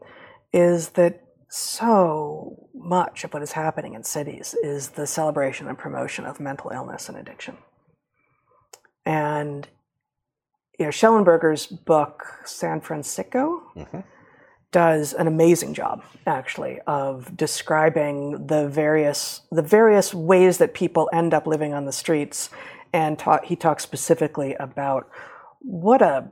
is that so much of what is happening in cities is the celebration and promotion of mental illness and addiction. And you know, Shellenberger's book San Fransicko Mhm. does an amazing job actually of describing the various the various ways that people end up living on the streets. And ta- he talks specifically about what a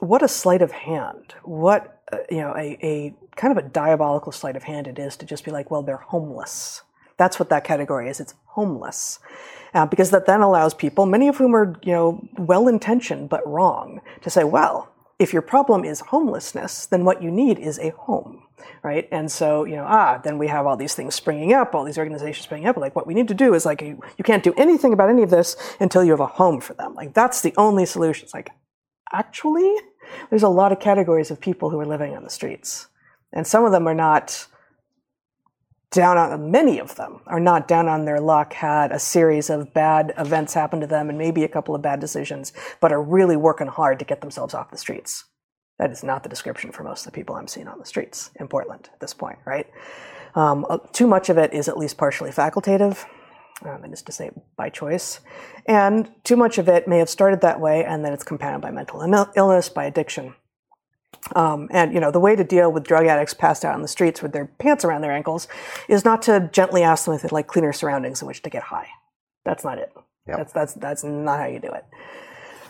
what a sleight of hand what uh, you know a, a kind of a diabolical sleight of hand it is to just be like well they're homeless. That's what that category is. It's homeless uh, because that then allows people many of whom are you know well intentioned but wrong to say well if your problem is homelessness then what you need is a home right? And so you know ah then we have all these things springing up all these organizations springing up like what we need to do is like you, you can't do anything about any of this until you have a home for them. Like that's the only solution. It's like actually there's a lot of categories of people who are living on the streets and some of them are not down on many of them are not down on their luck had a series of bad events happen to them and maybe a couple of bad decisions but are really working hard to get themselves off the streets. That is not the description for most of the people i'm seeing on the streets in portland at this point right? Um, uh, too much of it is at least partially facultative um, that is to say by choice. And too much of it may have started that way and then it's compounded by mental illness by addiction um, and you know the way to deal with drug addicts passed out on the streets with their pants around their ankles is not to gently ask them if they'd like cleaner surroundings in which to get high. That's not it. Yep. That's that's that's not how you do it.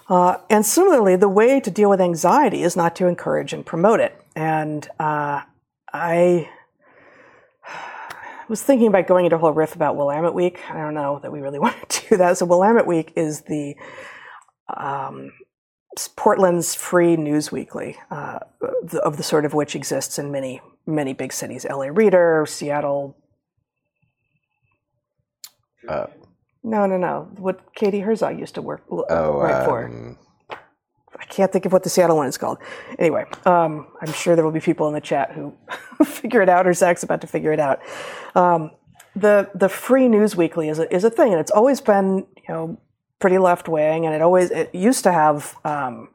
Uh, and similarly, the way to deal with anxiety is not to encourage and promote it. And uh, I was thinking about going into a whole riff about Willamette Week. I don't know that we really want to do that. So Willamette Week is the um, Portland's free news weekly, uh, of the sort of which exists in many, many big cities. LA Reader, Seattle. Uh, No, no, no. What Katie Herzog used to work oh, write for. um, I can't think of what the Seattle one is called. Anyway, um, I'm sure there will be people in the chat who figure it out, or Zach's about to figure it out. Um, the the free news weekly is a, is a thing, and it's always been you know pretty left wing, and it always it used to have um,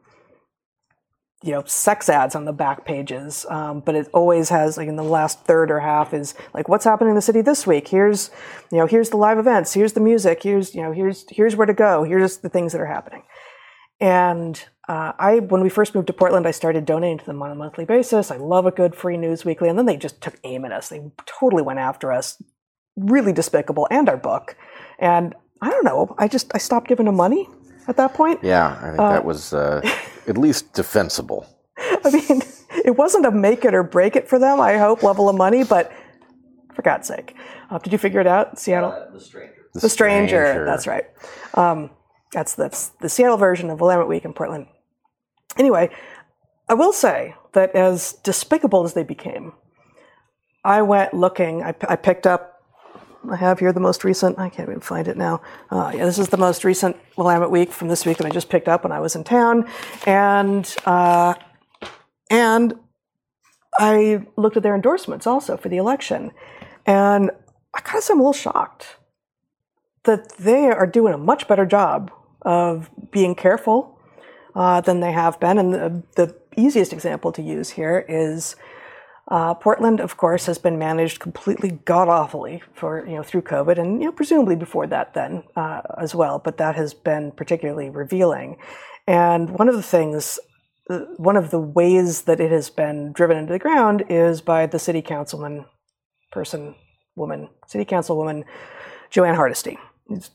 you know sex ads on the back pages, um, but it always has like in the last third or half is like what's happening in the city this week. Here's you know here's the live events, here's the music, here's you know here's here's where to go, here's the things that are happening. And uh, I, when we first moved to Portland, I started donating to them on a monthly basis. I love a good free news weekly, and then they just took aim at us. They totally went after us, really despicable, and our book. And I don't know. I just I stopped giving them money at that point. yeah, I think that was uh, at least defensible. I mean, it wasn't a make it or break it for them. I hope level of money, but for God's sake, uh, did you figure it out, Seattle? Uh, the stranger. The Stranger. That's right. Um, that's the, the Seattle version of Willamette Week in Portland. Anyway, I will say that as despicable as they became, I went looking. I, I picked up. I have here the most recent. I can't even find it now. Uh, yeah, this is the most recent Willamette Week from this week that I just picked up when I was in town, and uh, and I looked at their endorsements also for the election, and I kind of I'm a little shocked that they are doing a much better job of being careful uh, than they have been. And the, the easiest example to use here is uh, Portland, of course, has been managed completely god awfully for you know through COVID, and you know presumably before that then uh, as well. But that has been particularly revealing. And one of the things, uh, one of the ways that it has been driven into the ground is by the city councilman person, woman, city councilwoman, Jo Ann Hardesty. It's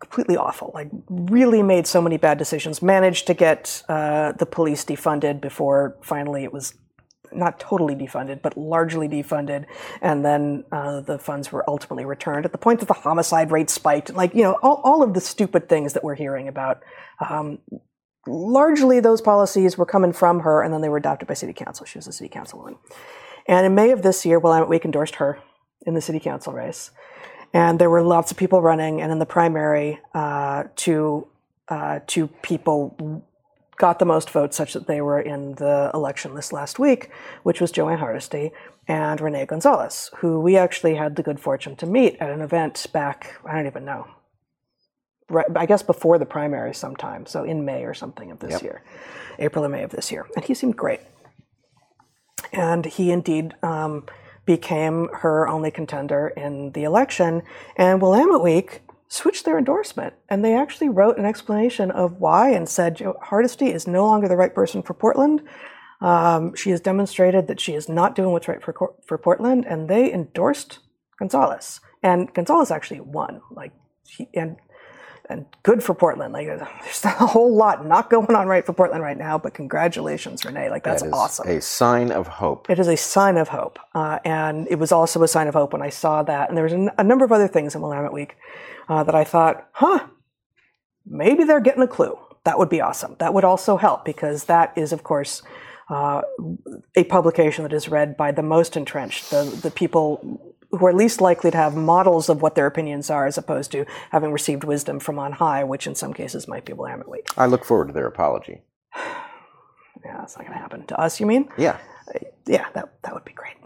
completely awful. Like, really made so many bad decisions. Managed to get uh, the police defunded before finally it was not totally defunded, but largely defunded, and then uh, the funds were ultimately returned at the point that the homicide rate spiked. Like, you know, all, all of the stupid things that we're hearing about. Um, largely, those policies were coming from her, and then they were adopted by city council. She was a city councilwoman. And in May of this year, Willamette Week endorsed her in the city council race. And there were lots of people running, and in the primary, uh, to uh, two people got the most votes such that they were in the election this last week, which was Jo Ann Hardesty and Rene Gonzalez, who we actually had the good fortune to meet at an event back, I don't even know, right, I guess before the primary sometime, so in May or something of this Yep. year, April or May of this year. And he seemed great. And he indeed um, became her only contender in the election. And Willamette Week switched their endorsement. And they actually wrote an explanation of why and said "Jo- Hardesty is no longer the right person for Portland. Um, she has demonstrated that she is not doing what's right for, for Portland. And they endorsed Gonzalez. And Gonzalez actually won. Like, he, and and good for Portland. Like, there's a whole lot not going on right for Portland right now, but congratulations, Rene. Like, that's That is awesome. A sign of hope. It is a sign of hope. Uh, and it was also a sign of hope when I saw that. And there was a number of other things in Willamette Week uh, that I thought, huh, maybe they're getting a clue. That would be awesome. That would also help because that is, of course, uh, a publication that is read by the most entrenched, the, the people who are least likely to have models of what their opinions are as opposed to having received wisdom from on high, which in some cases might be Week. I look forward to their apology. Yeah, it's not going to happen. To us, you mean? Yeah. yeah, that that would be great.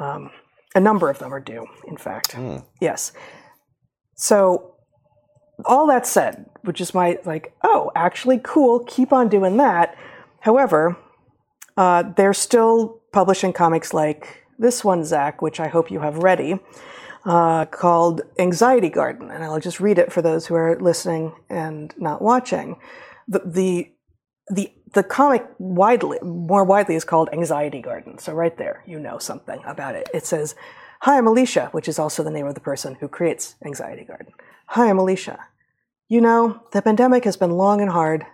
Um, a number of them are due, in fact. Yes. So, all that said, which is my like, oh, actually, cool. Keep on doing that. However, uh, they're still publishing comics like this one, Zach, which I hope you have ready, uh, called Anxiety Garden, and I'll just read it for those who are listening and not watching. The the the the comic widely more widely is called Anxiety Garden. So right there, you know something about it. It says, "Hi, I'm Alicia," which is also the name of the person who creates Anxiety Garden. Hi, I'm Alicia. You know, the pandemic has been long and hard,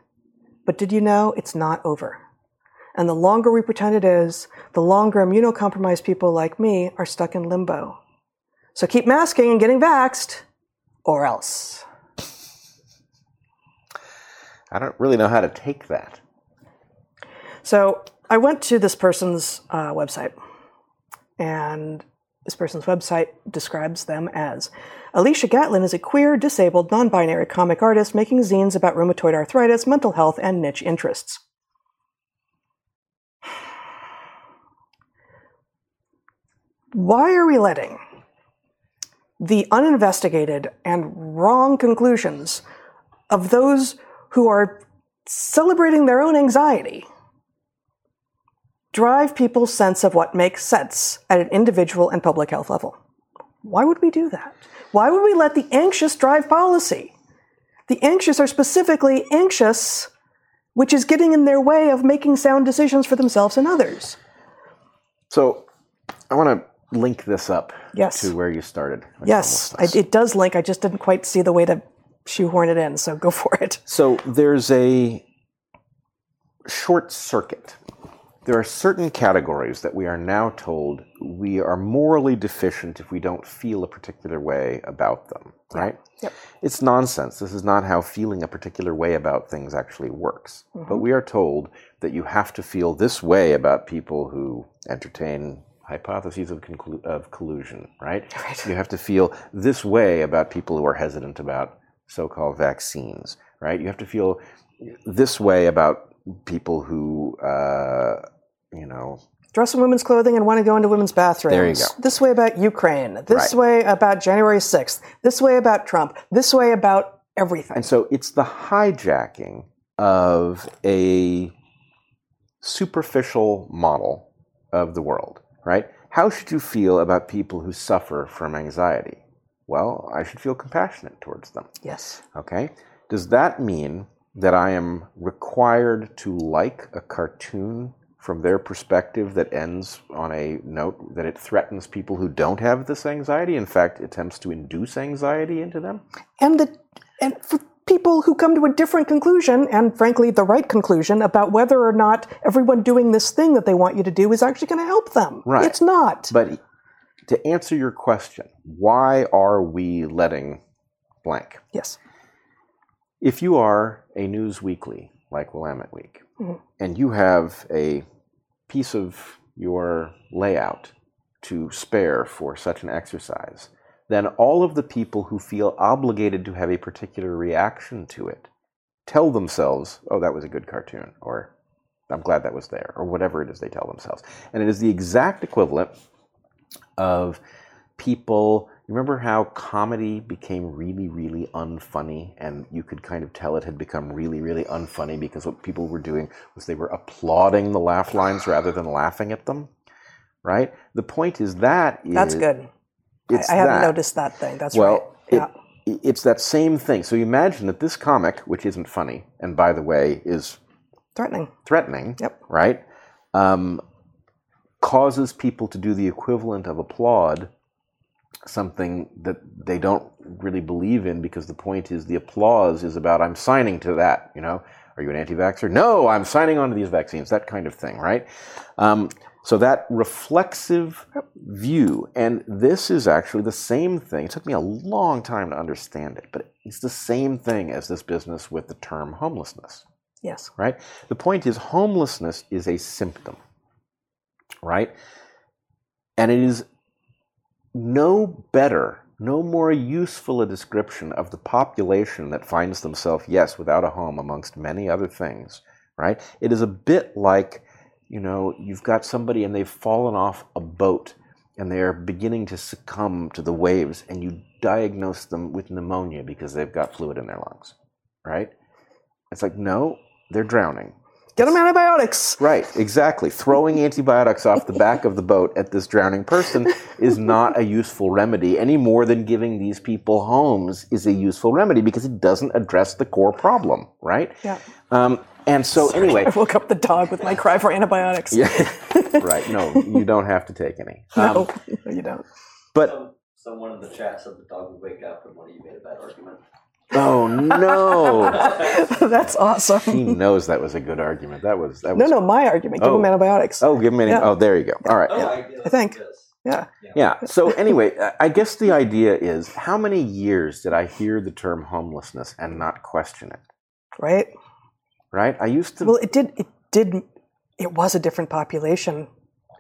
but did you know it's not over? And the longer we pretend it is, the longer immunocompromised people like me are stuck in limbo. So keep masking and getting vaxxed, or else. I don't really know how to take that. So I went to this person's uh, website, and this person's website describes them as Alicia Gatlin is a queer, disabled, non binary comic artist making zines about rheumatoid arthritis, mental health, and niche interests. Why are we letting the uninvestigated and wrong conclusions of those who are celebrating their own anxiety drive people's sense of what makes sense at an individual and public health level. Why would we do that? Why would we let the anxious drive policy? The anxious are specifically anxious, which is getting in their way of making sound decisions for themselves and others. So I want to link this up Yes. to where you started. Yes, I, it does link. I just didn't quite see the way to shoehorn it in, so go for it. So there's a short circuit. There are certain categories that we are now told we are morally deficient if we don't feel a particular way about them, right? Yep. It's nonsense. This is not how feeling a particular way about things actually works. Mm-hmm. But we are told that you have to feel this way about people who entertain hypotheses of, conclu- of collusion, right? Right. You have to feel this way about people who are hesitant about so called vaccines, right? You have to feel this way about people who, uh, you know, Dress in women's clothing and want to go into women's bathrooms. There you go. This way about Ukraine. This Right. way about January 6th. This way about Trump. This way about everything. And so it's the hijacking of a superficial model of the world, right? How should you feel about people who suffer from anxiety? Well, I should feel compassionate towards them. yes. Okay? Does that mean that I am required to like a cartoon from their perspective that ends on a note that it threatens people who don't have this anxiety. In fact, attempts to induce anxiety into them. And the and for people who come to a different conclusion, and frankly, the right conclusion about whether or not everyone doing this thing that they want you to do is actually going to help them. Right. It's not. But to answer your question, why are we letting blank? yes. If you are a news weekly like Willamette Week, Mhm. and you have a piece of your layout to spare for such an exercise, then all of the people who feel obligated to have a particular reaction to it tell themselves, oh, that was a good cartoon, or I'm glad that was there, or whatever it is they tell themselves. And it is the exact equivalent of people. Remember how comedy became really, really unfunny, and you could kind of tell it had become really, really unfunny because what people were doing was they were applauding the laugh lines rather than laughing at them, right? The point is that is, That's good. I, It's I haven't that. noticed that thing. That's Well, right. it, Yeah. it's that same thing. So you imagine that this comic, which isn't funny, and by the way is Threatening. threatening, Yep. right, um, causes people to do the equivalent of applaud something that they don't really believe in because the point is the applause is about I'm signing to that, you know. Are you an anti-vaxxer? No, I'm signing on to these vaccines, that kind of thing, right? Um, so that reflexive view, and this is actually the same thing. It took me a long time to understand it, but it's the same thing as this business with the term homelessness Yes. right? The point is, homelessness is a symptom, right? And it is no better, no more useful a description of the population that finds themselves, yes, without a home, amongst many other things, right? It is a bit like, you know, you've got somebody and they've fallen off a boat and they're beginning to succumb to the waves, and you diagnose them with pneumonia because they've got fluid in their lungs, right? It's like, no, they're drowning. Get them antibiotics. Right, exactly. Throwing antibiotics off the back of the boat at this drowning person is not a useful remedy any more than giving these people homes is a useful remedy because it doesn't address the core problem, right? Yeah. Um, and so, anyway, I woke up the dog with my cry for antibiotics. yeah, right. No, you don't have to take any. No, Um, no, you don't. but Some, someone in the chat said the dog would wake up and one of you made a bad argument. oh no, That's awesome. he knows that was a good argument. That was that No, was. no, no, my argument. Give Oh. them antibiotics. Oh, give him any. Yeah. Oh, there you go. All right. Oh, Yeah, I, I think. Yes. Yeah. Yeah. So anyway, I- I guess the idea is how many years did I hear the term homelessness and not question it? Right. Right? I used to. Well, it did. It did. It was a different population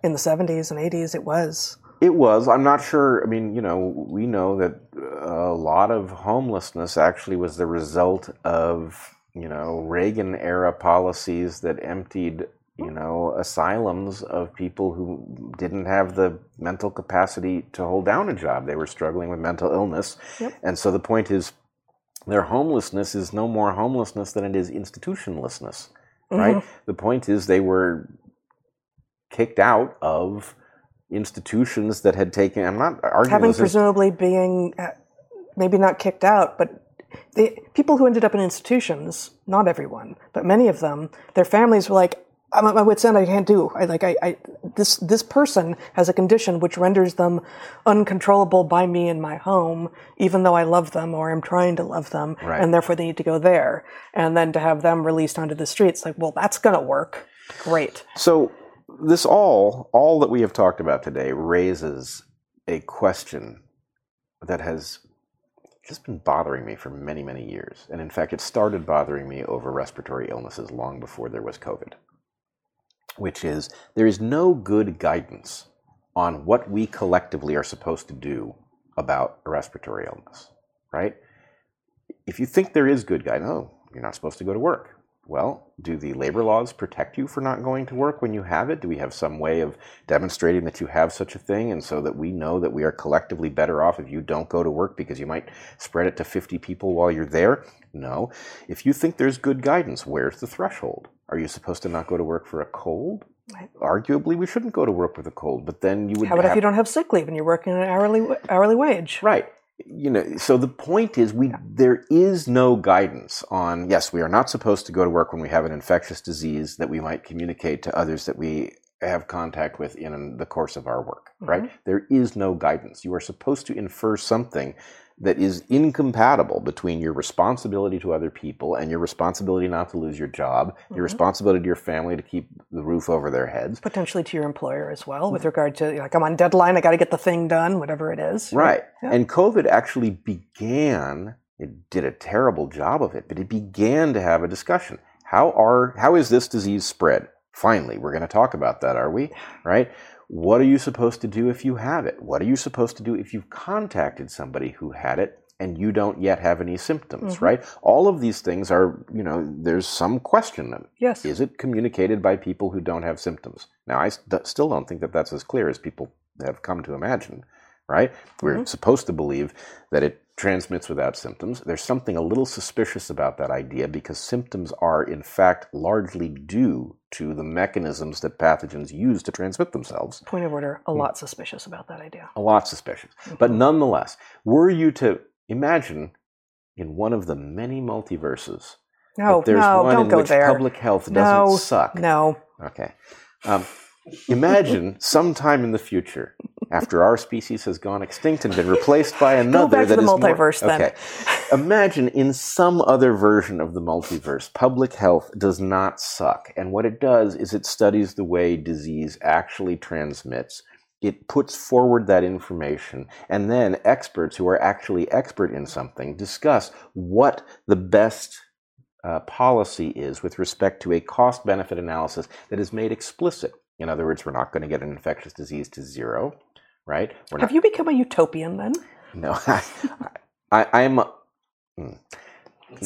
in the seventies and eighties. It was. It was. I'm not sure. I mean, you know, we know that uh, a lot of homelessness actually was the result of, you know, Reagan era policies that emptied, you know, asylums of people who didn't have the mental capacity to hold down a job. They were struggling with mental illness. Yep. And so the point is, their homelessness is no more homelessness than it is institutionlessness, right? Mhm. The point is, they were kicked out of institutions that had taken. I'm not arguing. Having presumably being uh, maybe not kicked out, but the people who ended up in institutions, not everyone, but many of them, their families were like, "I'm at my wit's end. I can't do. I like. I, I this this person has a condition which renders them uncontrollable by me in my home, even though I love them or am trying to love them, Right. and therefore they need to go there. And then to have them released onto the streets, like, well, that's gonna work. Great. So this all, all that we have talked about today, raises a question that has just been bothering me for many, many years. And in fact, it started bothering me over respiratory illnesses long before there was COVID. Which is there is no good guidance on what we collectively are supposed to do about a respiratory illness, right? If you think there is good guidance, oh, you're not supposed to go to work. Well, do the labor laws protect you for not going to work when you have it? Do we have some way of demonstrating that you have such a thing and so that we know that we are collectively better off if you don't go to work because you might spread it to 50 people while you're there? No. If you think there's good guidance, where's the threshold? Are you supposed to not go to work for a cold? Right. Arguably, we shouldn't go to work with a cold, but then you would How about have if you don't have sick leave and you're working an hourly hourly wage? Right. You know, so the point is, we there is no guidance on. Yes, we are not supposed to go to work when we have an infectious disease that we might communicate to others that we have contact with in the course of our work. Right? Mm-hmm. There is no guidance. You are supposed to infer something that is incompatible between your responsibility to other people and your responsibility not to lose your job, your Mhm. responsibility to your family to keep the roof over their heads. Potentially to your employer as well, with regard to like I'm on deadline, I got to get the thing done, whatever it is. Right. Yeah. And COVID actually began, it did a terrible job of it, but it began to have a discussion. How are how is this disease spread? Finally, we're going to talk about that, are we? Right? What are you supposed to do if you have it? What are you supposed to do if you've contacted somebody who had it and you don't yet have any symptoms, Mhm. right? All of these things are, you know, there's some question. Yes. Is it communicated by people who don't have symptoms? Now, I st- still don't think that that's as clear as people have come to imagine, right? We're Mhm. supposed to believe that it transmits without symptoms. There's something a little suspicious about that idea because symptoms are, in fact, largely due to the mechanisms that pathogens use to transmit themselves. Point of order. Hmm. A lot suspicious about that idea. A lot suspicious. But nonetheless, were you to imagine in one of the many multiverses No, that there's no, one don't in go which there. public health doesn't no, suck. No. Okay. Um, imagine sometime in the future, after our species has gone extinct and been replaced by another Go back to the is more- multiverse then. Okay. Imagine in some other version of the multiverse, public health does not suck. And what it does is it studies the way disease actually transmits. It puts forward that information, and then experts who are actually expert in something discuss what the best uh, policy is with respect to a cost benefit analysis that is made explicit. In other words, we're not going to get an infectious disease to zero, right? We're Have you become a utopian then? no, I, I'm. A, hmm.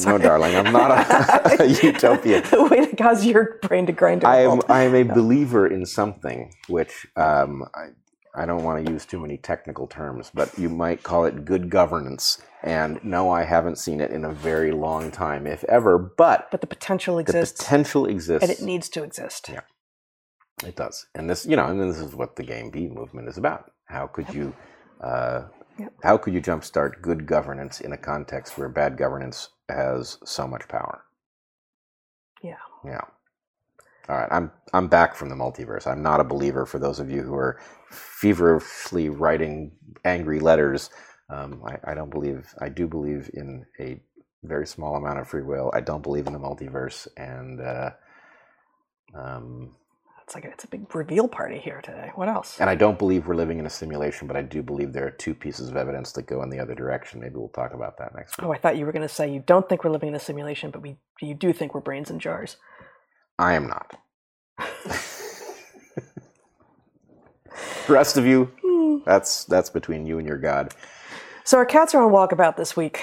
no, darling, I'm not a, a utopian. the way to cause your brain to grind I am. I am a believer in something which um, I, I don't want to use too many technical terms, but you might call it good governance. And no, I haven't seen it in a very long time, if ever. But But the potential exists. the potential exists. and it needs to exist. Yeah. It does, and this, you know, and this is what the Game B movement is about. How could you, uh, Yep. how could you jumpstart good governance in a context where bad governance has so much power? Yeah. Yeah. All right, I'm I'm back from the multiverse. I'm not a believer. For those of you who are feverishly writing angry letters, um, I, I don't believe. I do believe in a very small amount of free will. I don't believe in the multiverse, and uh, um, It's like a, it's a big reveal party here today. What else? And I don't believe we're living in a simulation, but I do believe there are two pieces of evidence that go in the other direction. Maybe we'll talk about that next week. Oh, I thought you were going to say you don't think we're living in a simulation, but we you do think we're brains in jars. I am not. the rest of you, Hmm. that's that's between you and your God. So our cats are on walkabout this week,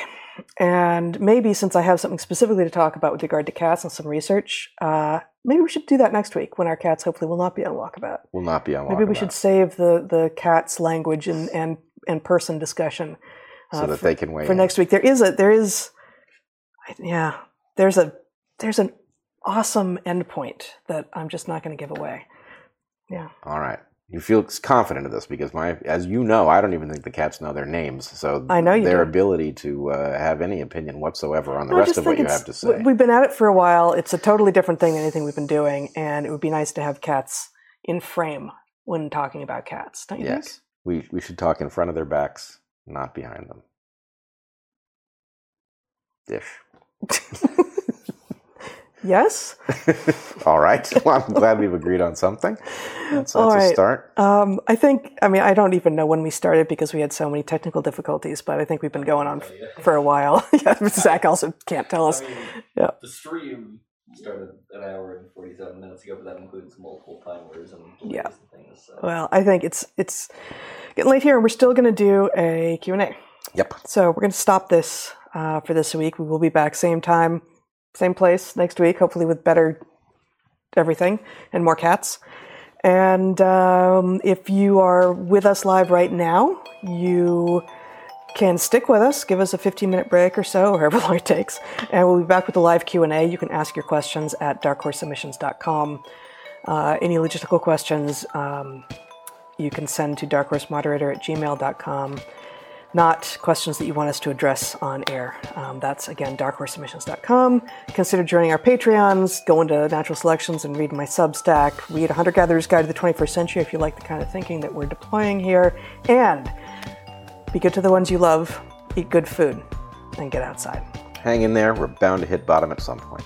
and maybe since I have something specifically to talk about with regard to cats and some research, uh, maybe we should do that next week when our cats hopefully will not be on walkabout. Will not be on Maybe we should save the the cats language and and and person discussion so uh, that for, they can wait for in. next week. There is a there is, yeah, there's a there's an awesome endpoint that I'm just not going to give away. Yeah. All right. You feel confident of this because my, as you know, I don't even think the cats know their names. So I know you their don't. ability to uh, have any opinion whatsoever on the I rest of what you have to say. we- We've been at it for a while. It's a totally different thing than anything we've been doing, and it would be nice to have cats in frame when talking about cats. Don't you yes, we we should talk in front of their backs, not behind them. Dish. think? yes. All right. Well, I'm glad we've agreed on something. That's, that's All a start. Um, I think. I mean, I don't even know when we started because we had so many technical difficulties. But I think we've been going on f- for a while. yeah, Zach also can't tell us. I mean, Yeah. The stream started an hour and 47 minutes ago, but that includes multiple timers and Yeah. and things. So. Well, I think it's it's getting late here, and we're still going to do a Q and A. Yep. So we're going to stop this uh, for this week. We will be back same time, same place next week, hopefully with better everything and more cats. And um, if you are with us live right now, you can stick with us, give us a 15 minute break or so, or however long it takes, and we'll be back with a live Q&A. You can ask your questions at darkhorseemissions.com. Uh, any logistical questions, um, you can send to darkhorsemoderator at gmail.com. not questions that you want us to address on air. Um, that's again darkhorseemissions.com. Consider joining our Patreons, go into natural selections and read my Substack, read a Hunter Gatherer's Guide to the 21st Century if you like the kind of thinking that we're deploying here, and be good to the ones you love, eat good food, and get outside. Hang in there. We're bound to hit bottom at some point.